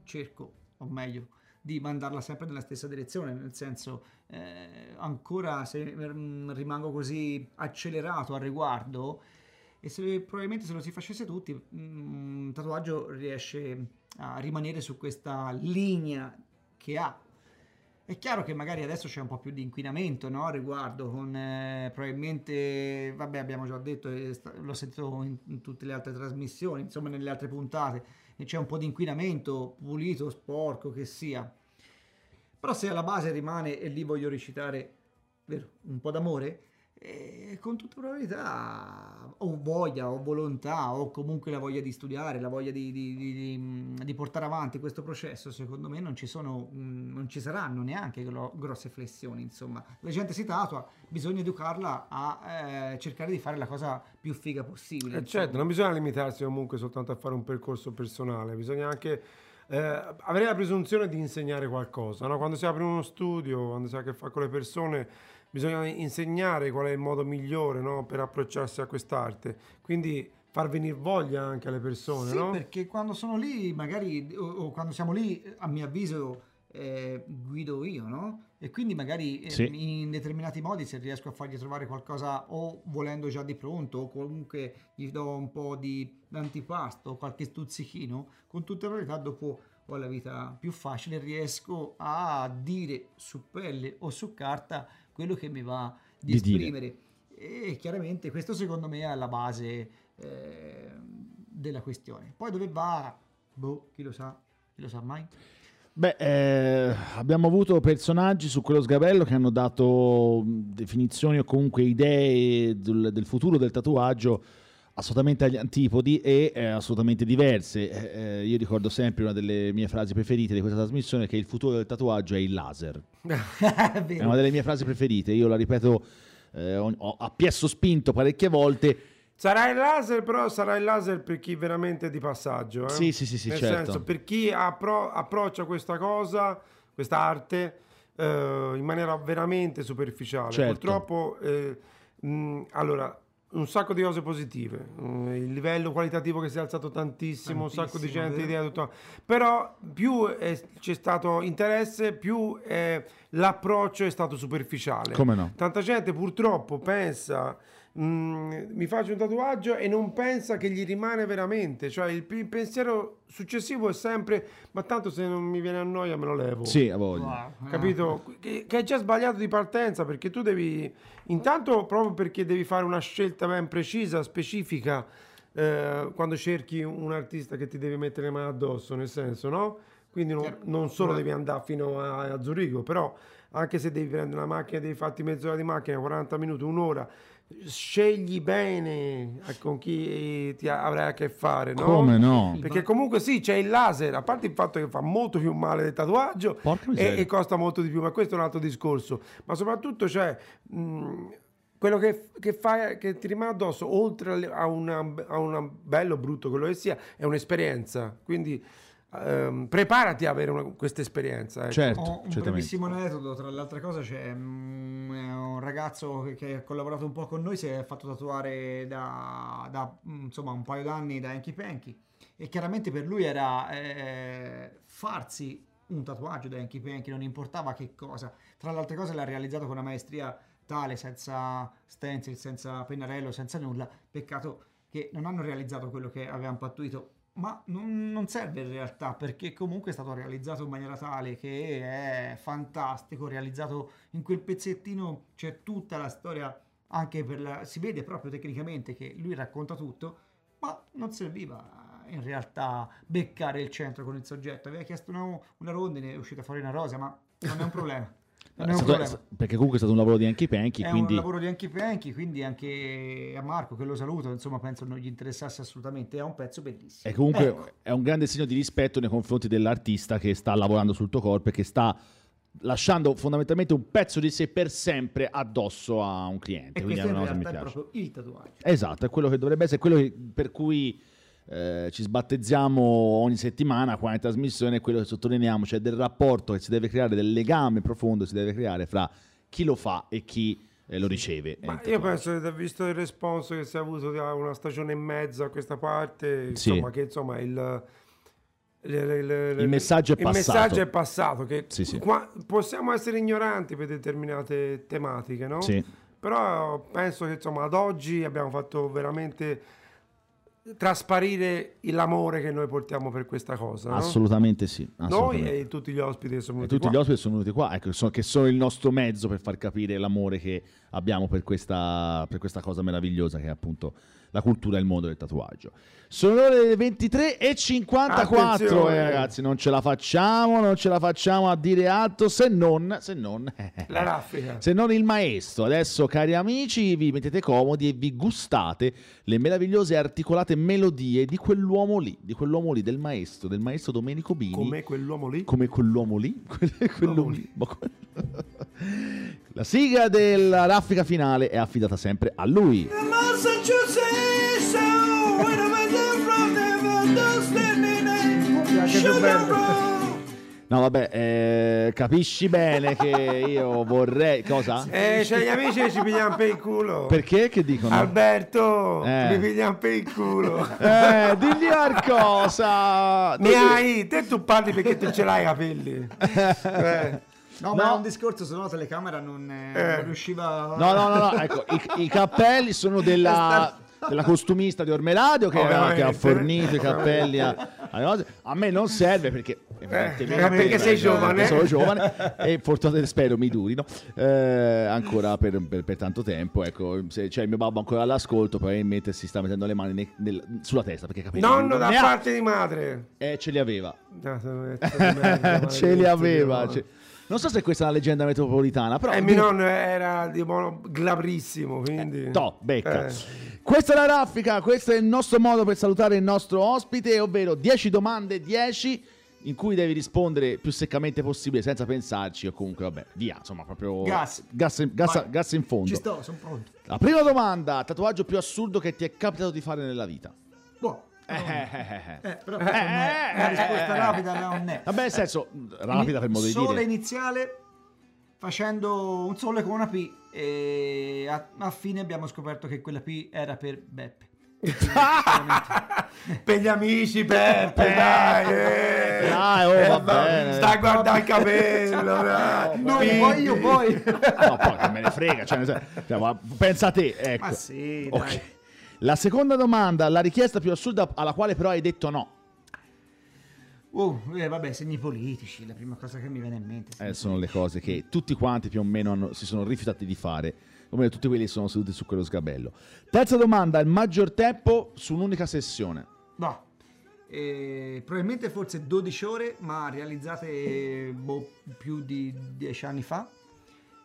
cerco, o meglio, di mandarla sempre nella stessa direzione, nel senso, eh, ancora se mm, rimango così accelerato al riguardo, e se probabilmente se lo si facesse tutti, mm, un tatuaggio riesce a rimanere su questa linea che ha. È chiaro che magari adesso c'è un po' più di inquinamento no, riguardo, con eh, probabilmente, vabbè abbiamo già detto, eh, l'ho sentito in, in tutte le altre trasmissioni, insomma nelle altre puntate, e c'è un po' di inquinamento pulito, sporco che sia. Però se alla base rimane, e lì voglio recitare vero, un po' d'amore, E con tutta probabilità ho voglia, ho volontà, o comunque la voglia di studiare, la voglia di, di- di- di- portare avanti questo processo, secondo me non ci sono, non ci saranno neanche gro- grosse flessioni. Insomma, la gente si tatua, bisogna educarla a eh, cercare di fare la cosa più figa possibile. Eh, certo, non bisogna limitarsi comunque soltanto a fare un percorso personale, bisogna anche eh, avere la presunzione di insegnare qualcosa. no? Quando si apre uno studio, quando si ha a che fare con le persone, bisogna insegnare qual è il modo migliore no? per approcciarsi a quest'arte. Quindi far venire voglia anche alle persone, Sì, no? perché quando sono lì, magari, o, o quando siamo lì, a mio avviso, eh, guido io, no? E quindi magari eh, Sì. in determinati modi, se riesco a fargli trovare qualcosa o volendo già di pronto, o comunque gli do un po' di antipasto, qualche stuzzichino, con tutta probabilità dopo ho la vita più facile, riesco a dire su pelle o su carta quello che mi va di, Di dire. esprimere. E chiaramente questo secondo me è alla base eh, della questione. Poi dove va? Boh, chi lo sa? Chi lo sa mai? Beh, eh, abbiamo avuto personaggi su quello sgabello che hanno dato definizioni o comunque idee del, del futuro del tatuaggio assolutamente agli antipodi e eh, assolutamente diverse. Eh, eh, io ricordo sempre una delle mie frasi preferite di questa trasmissione che il futuro del tatuaggio è il laser. è una delle mie frasi preferite, io la ripeto eh, ho- a piesso spinto parecchie volte. Sarà il laser, però sarà il laser per chi veramente è di passaggio. eh? Sì, sì, sì, sì, Nel certo. senso, per chi appro- approccia questa cosa, questa arte, eh, in maniera veramente superficiale. Certo. Purtroppo, eh, mh, allora, un sacco di cose positive. Mm, il livello qualitativo che si è alzato tantissimo, un sacco di Tantissimo, gente, idea, tutto. Però più è- c'è stato interesse, più eh, l'approccio è stato superficiale. Come no? Tanta gente purtroppo pensa, "Mm, mi faccio un tatuaggio e non pensa che gli rimane veramente. Cioè il, il pensiero successivo è sempre, ma tanto se non mi viene a noia me lo levo. Sì, a voglia. Wow. Capito? Che, che è già sbagliato di partenza perché tu devi, intanto proprio perché devi fare una scelta ben precisa, specifica, eh, quando cerchi un artista che ti deve mettere le mani addosso, nel senso, no? Quindi non, Certo. non solo devi andare fino a, a Zurigo, però anche se devi prendere la macchina, devi farti mezz'ora di macchina, 40 minuti, un'ora, scegli bene con chi ti avrai a che fare, no? Come no? Perché comunque sì, c'è il laser, a parte il fatto che fa molto più male del tatuaggio e, e costa molto di più, ma questo è un altro discorso. Ma soprattutto c'è mh, quello che, che, fai, che ti rimane addosso, oltre a una bello brutto quello che sia, è un'esperienza. Quindi ehm, preparati a avere una- questa esperienza. ecco. Certo, Ho un brevissimo aneddoto, tra le altre cose c'è mm, un ragazzo che, che ha collaborato un po' con noi, si è fatto tatuare da, da, mm, insomma un paio d'anni da Hanky Panky e chiaramente per lui era eh, farsi un tatuaggio da Hanky Panky, non importava che cosa. Tra le altre cose l'ha realizzato con una maestria tale, senza stencil, senza pennarello, senza nulla. Peccato che non hanno realizzato quello che avevano pattuito. Ma non, non serve in realtà perché comunque è stato realizzato in maniera tale che è fantastico, realizzato in quel pezzettino c'è tutta la storia, anche per la, si vede proprio tecnicamente che lui racconta tutto, ma non serviva in realtà beccare il centro con il soggetto, aveva chiesto una, una rondine, è uscita fuori una rosa, ma non è un problema. Stato- perché comunque è stato un lavoro di Anki Panky, È quindi un lavoro di Anki Panky, quindi anche a Marco che lo saluto, insomma penso non gli interessasse assolutamente, è un pezzo bellissimo. è comunque Ecco. è un grande segno di rispetto nei confronti dell'artista che sta lavorando sul tuo corpo e che sta lasciando fondamentalmente un pezzo di sé per sempre addosso a un cliente. E Quindi è una cosa che mi piace. proprio il tatuaggio. Esatto, è quello che dovrebbe essere, quello che- per cui eh, ci sbattezziamo ogni settimana qua in trasmissione, è quello che sottolineiamo, cioè del rapporto che si deve creare, del legame profondo che si deve creare fra chi lo fa e chi eh, lo riceve. Ma Eh, io penso che visto il responso che si è avuto da una stagione e mezza a questa parte, Sì. insomma, che insomma il, le- le- le- Il messaggio è il passato. messaggio è passato, che Sì, sì. qua- possiamo essere ignoranti per determinate tematiche, no? Sì. Però penso che insomma ad oggi abbiamo fatto veramente trasparire l'amore che noi portiamo per questa cosa. no? Assolutamente sì. Noi assolutamente. e tutti gli ospiti che sono E venuti tutti qua. gli ospiti sono venuti qua, ecco, so- che sono il nostro mezzo per far capire l'amore che abbiamo per questa, per questa cosa meravigliosa che è appunto la cultura e il mondo del tatuaggio. Sono le ore 23 e 54, Attenzione. eh, ragazzi, non ce la facciamo, non ce la facciamo a dire altro se non, se non, La raffica. se non il maestro. Adesso, cari amici, vi mettete comodi e vi gustate le meravigliose e articolate melodie di quell'uomo lì, di quell'uomo lì, del maestro, del maestro Domenico Bini. Come quell'uomo lì. come quell'uomo lì, quell'uomo lì. La sigla della raffica finale è affidata sempre a lui. Bello. No, vabbè, eh, capisci bene che io vorrei. Cosa? Eh, c'è gli amici che ci pigliano per il culo. Perché? Che dicono? Alberto, Eh. mi pigliano per il culo. Eh, digli qualcosa. Mi hai, te tu parli perché tu ce l'hai i capelli. Eh. No, No. ma è un discorso, se no la telecamera non, eh, Eh. non riusciva... No, no, no, no, ecco, i, i cappelli sono della, della costumista di Ormeradio che, ha- Ovviamente. che ha fornito i cappelli a. A me non serve perché, evidentemente, Eh, perché sei giovane. Sono giovane e fortunatamente spero mi durino eh, ancora per, per- per tanto tempo. Ecco, se c'è il mio babbo ancora all'ascolto, probabilmente si sta mettendo le mani ne- nel- sulla testa perché capelli Nonno non da ha. parte di madre. Eh, ce li aveva. No, di merda, ce li aveva. Ce- Non so se questa è una leggenda metropolitana, però E mio nonno era tipo glabrissimo, quindi... To, becca. Eh. Questa è la raffica, questo è il nostro modo per salutare il nostro ospite, ovvero 10 domande, 10 in cui devi rispondere più seccamente possibile senza pensarci o comunque vabbè, via, insomma, proprio Gas. gas, in- gas- gas in fondo. Ci sto, sono pronto. La prima domanda, tatuaggio più assurdo che ti è capitato di fare nella vita. Boh. Eh, eh, eh, eh. Eh, però non è una risposta rapida non è. Vabbè, nel senso, rapida per modo di sole dire. iniziale facendo un sole con una P e a, a fine abbiamo scoperto che quella P era per Beppe. Per gli amici, Peppe, dai. eh. Dai, oh, Eh, va va- bene. Sta a guardare il capello, dai. Non Quindi- voglio poi. No, poi che me ne frega, cioè, cioè, ma pensa a te, ecco. Ma sì, Ok. dai. La seconda domanda, la richiesta più assurda alla quale però hai detto no. Uh, eh, vabbè, segni politici, la prima cosa che mi viene in mente. Eh, sono le cose che tutti quanti più o meno hanno- si sono rifiutati di fare, come tutti quelli che sono seduti su quello sgabello. Terza domanda, il maggior tempo su un'unica sessione. No. Eh, probabilmente forse 12 ore, ma realizzate boh, più di 10 anni fa.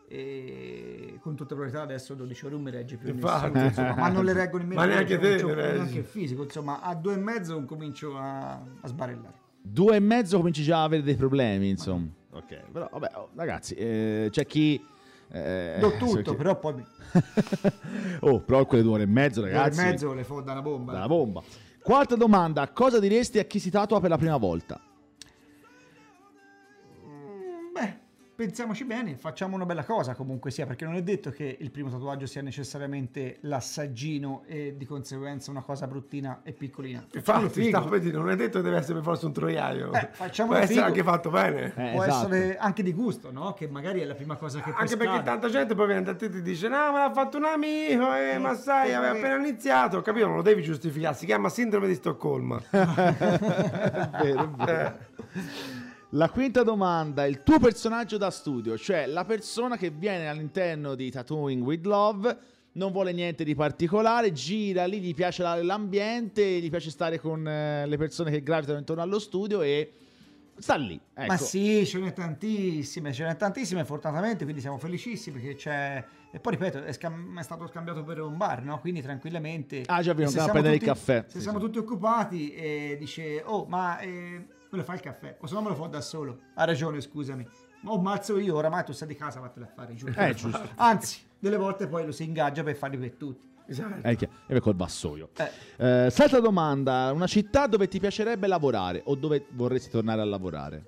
E con tutta probabilità adesso 12 ore non mi regge più nessuno, insomma, ma non le reggo nemmeno Ma neanche te neanche il fisico insomma a due e mezzo comincio a, a sbarellare Due e mezzo cominci già a avere dei problemi, insomma. Ok, però vabbè, oh, ragazzi, eh, c'è chi... eh, do tutto chi- però poi oh, però quelle due ore e mezzo, due e ragazzi. mezzo le foda una bomba Dalla bomba. Quarta domanda, cosa diresti a chi si tatua per la prima volta? Pensiamoci bene facciamo una bella cosa comunque sia perché non è detto che il primo tatuaggio sia necessariamente l'assaggino e di conseguenza una cosa bruttina e piccolina Infatti, stavo per dire, non è detto che deve essere per forza un troiaio. Eh, facciamo Può essere figo. anche fatto bene. Eh, può esatto. essere anche di gusto, no? Che magari è la prima cosa che Anche perché scade. tanta gente poi viene da te e ti dice no me l'ha fatto un amico eh, ma sai eh, aveva eh. appena iniziato capito non lo devi giustificare si chiama sindrome di Stoccolma È vero, è vero. La quinta domanda, il tuo personaggio da studio, cioè la persona che viene all'interno di Tattooing with Love, non vuole niente di particolare, gira lì, gli piace la- l'ambiente, gli piace stare con eh, le persone che gravitano intorno allo studio e sta lì. Ecco. Ma sì, ce n'è tantissime, ce n'è tantissime fortunatamente, quindi siamo felicissimi perché c'è... E poi ripeto, è, scam- è stato scambiato per un bar, no? Quindi tranquillamente... Ah, già, abbiamo siamo a prendere il tutti- caffè. Se Sì, siamo sì. tutti occupati e dice, oh, ma eh, me lo fai il caffè? O se no me lo fa da solo. Ha ragione, scusami. Oh, ma alzo io, oramai tu stai di casa, vattene a fare, giusto? Eh, giusto. Anzi, delle volte poi lo si ingaggia per farli per tutti. Esatto. Eh, chi- e col vassoio. Eh. Eh, Salta domanda, una città dove ti piacerebbe lavorare o dove vorresti tornare a lavorare?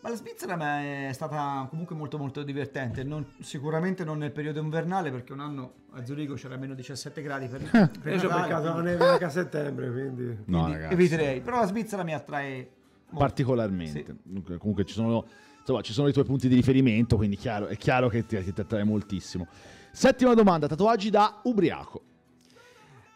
Ma la Svizzera ma, è stata comunque molto molto divertente, Non- sicuramente non nel periodo invernale perché un anno a Zurigo c'era meno 17 gradi per, per io ci ho beccato la neve anche a settembre quindi No, quindi ragazzi. eviterei, però la Svizzera mi attrae particolarmente. Comunque, comunque ci sono, insomma, ci sono i tuoi punti di riferimento, quindi chiaro- è chiaro che ti, ti attrae moltissimo. Settima domanda, tatuaggi da ubriaco.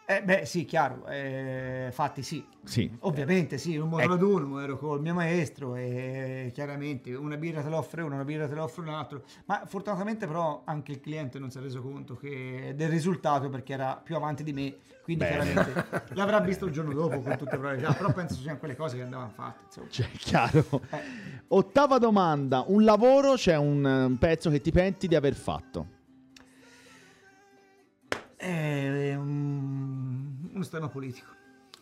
Eh, beh, sì, chiaro, eh, fatti sì. Sì. Ovviamente sì, un modo Ecco. ad uno, ero col mio maestro e chiaramente una birra te l'offre uno, una birra te l'offre un altro, ma fortunatamente però anche il cliente non si è reso conto che- del risultato perché era più avanti di me, quindi Bene. chiaramente l'avrà visto il giorno dopo con tutte le probabilità, però penso siano quelle cose che andavano fatte. Insomma. Cioè, chiaro. Eh. Ottava domanda. Un lavoro, c'è un, eh, un pezzo che ti penti di aver fatto? È un, uno stemma politico.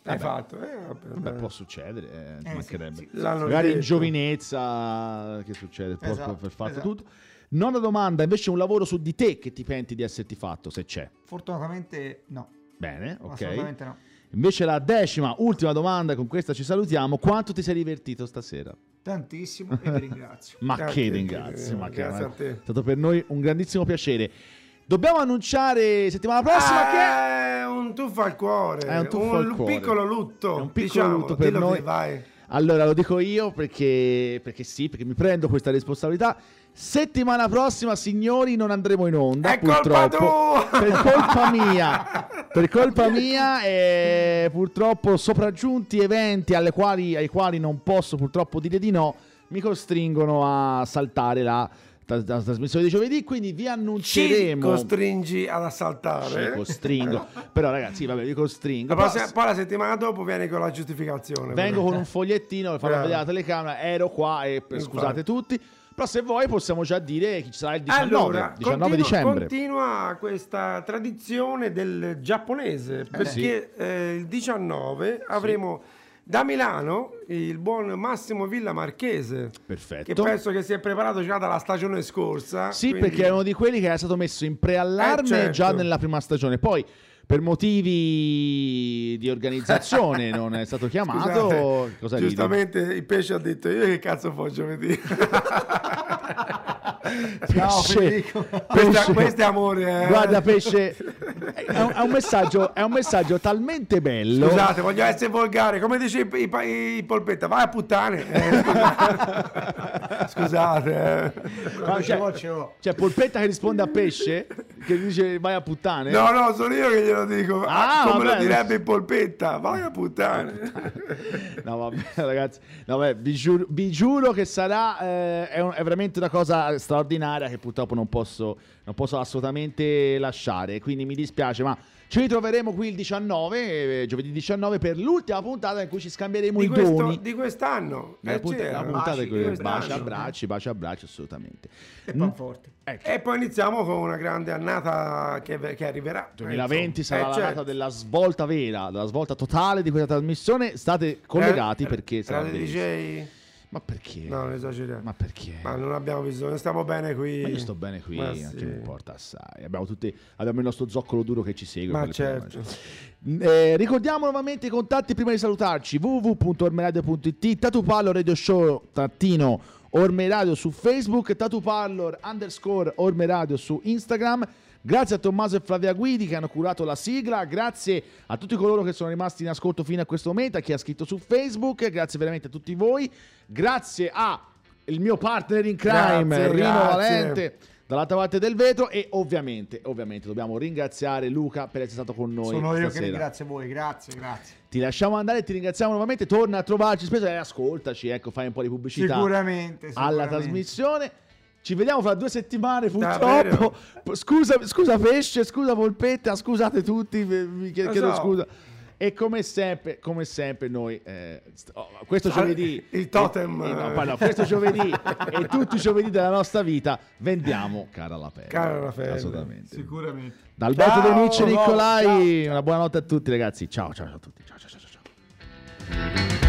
Hai fatto, eh, vabbè, Beh, può succedere, eh, Eh, mancherebbe. sì, sì. L'hanno Magari in giovinezza, che succede? Può Esatto, fatto esatto. tutto. Nona domanda, invece un lavoro su di te che ti penti di esserti fatto, se c'è. Fortunatamente no, Bene, ok. assolutamente no. Invece la decima, ultima domanda, con questa ci salutiamo. Quanto ti sei divertito stasera? Tantissimo e vi ringrazio. Ma Grazie, che ti- ringrazio, ma che grazie a te. è stato per noi un grandissimo piacere. Dobbiamo annunciare settimana prossima che È un tuffo al cuore. È un tuffo al lu- cuore. piccolo lutto. È un piccolo diciamo, lutto per noi. vai. Allora lo dico io perché, perché sì, perché mi prendo questa responsabilità. Settimana prossima, signori, non andremo in onda. È colpa purtroppo. tua! Per colpa mia, per colpa mia, e purtroppo sopraggiunti eventi quali, ai quali non posso purtroppo dire di no, mi costringono a saltare la, la- la trasmissione di giovedì. Quindi vi Ci annunceremo. costringi ad assaltare. Ci costringo. Però, ragazzi, vabbè, vi costringo. La prossima- poi la settimana dopo vieni con la giustificazione. Vengo con un fogliettino, lo farò Bravo. vedere alla telecamera, ero qua e Infatti. scusate tutti. Però se vuoi possiamo già dire chi ci sarà il 19, Allora, 19 continua, dicembre. continua questa tradizione del giapponese perché eh, il 19 avremo da Milano il buon Massimo Villa Marchese che Perfetto. penso che si è preparato già dalla stagione scorsa Sì, quindi- perché è uno di quelli che era stato messo in preallarme Eh, certo. già nella prima stagione. Poi, per motivi di organizzazione, non è stato chiamato. Scusate, giustamente il pesce ha detto io che cazzo fo giovedì Ciao Pesce. Federico. Questo è amore eh. Guarda, pesce, è un, è un messaggio, è un messaggio talmente bello. Scusate, voglio essere volgare. Come dice i, i, i polpetta, vai a puttane. Eh, scusate. eh. L'ho, cioè, l'ho. cioè, polpetta che risponde a pesce, che dice vai a puttane. No, no, sono io che glielo dico. Ah, come vabbè. lo direbbe polpetta, vai a puttane. No, vabbè, ragazzi, no, vabbè, vi, giuro, vi giuro che sarà eh, è, un- è veramente una cosa straordinaria che purtroppo non posso, non posso assolutamente lasciare. Quindi mi dispiace, ma ci ritroveremo qui il 19, eh, giovedì 19, per l'ultima puntata in cui ci scambieremo Di, i questo- doni. di quest'anno. Eh, punt- c'era. la puntata Baci, quest'anno. baci abbracci, baci abbracci, assolutamente. E Panforte. Ecco. E poi iniziamo con una grande annata che, che arriverà. 2020 Eh, sarà insomma. la Eh, data certo. della svolta vera, della svolta totale di questa trasmissione. State collegati Eh, perché sarà Radio bellissimo. DJ? Ma perché? No, non esageriamo. Ma perché? Ma non abbiamo bisogno, stiamo bene qui. Ma io sto bene qui, Ma non sì. mi importa assai. Abbiamo, tutti, abbiamo il nostro zoccolo duro che ci segue. Ma certo. Eh, ricordiamo nuovamente i contatti prima di salutarci: www.ormeradio.it, Tatupallo Radio Show, trattino Orme Radio su Facebook, Tatupallor underscore Orme Radio su Instagram. Grazie a Tommaso e Flavia Guidi che hanno curato la sigla, grazie a tutti coloro che sono rimasti in ascolto fino a questo momento, a chi ha scritto su Facebook, grazie veramente a tutti voi, grazie a il mio partner in crime, Grazie, Rino grazie. Valente dall'altra parte del vetro e ovviamente, ovviamente dobbiamo ringraziare Luca per essere stato con noi Sono io che stasera. ringrazio voi, grazie, grazie. Ti lasciamo andare, ti ringraziamo nuovamente, torna a trovarci spesso e ascoltaci, ecco, fai un po' di pubblicità Sicuramente, alla sicuramente. trasmissione. Ci vediamo fra due settimane, purtroppo. Scusa, scusa pesce, scusa polpetta, scusate tutti, vi chiedo, so. scusa. E come sempre, come sempre noi, eh, oh, questo giovedì... il totem. eh, no, parla, questo giovedì e tutti i giovedì della nostra vita vendiamo cara la pelle. Cara la pelle. Assolutamente. Sicuramente. Dal Ciao, De Nicci ciao, Nicolai, una buonanotte a tutti ragazzi. Ciao, ciao, ciao a tutti. Ciao, ciao, ciao. ciao.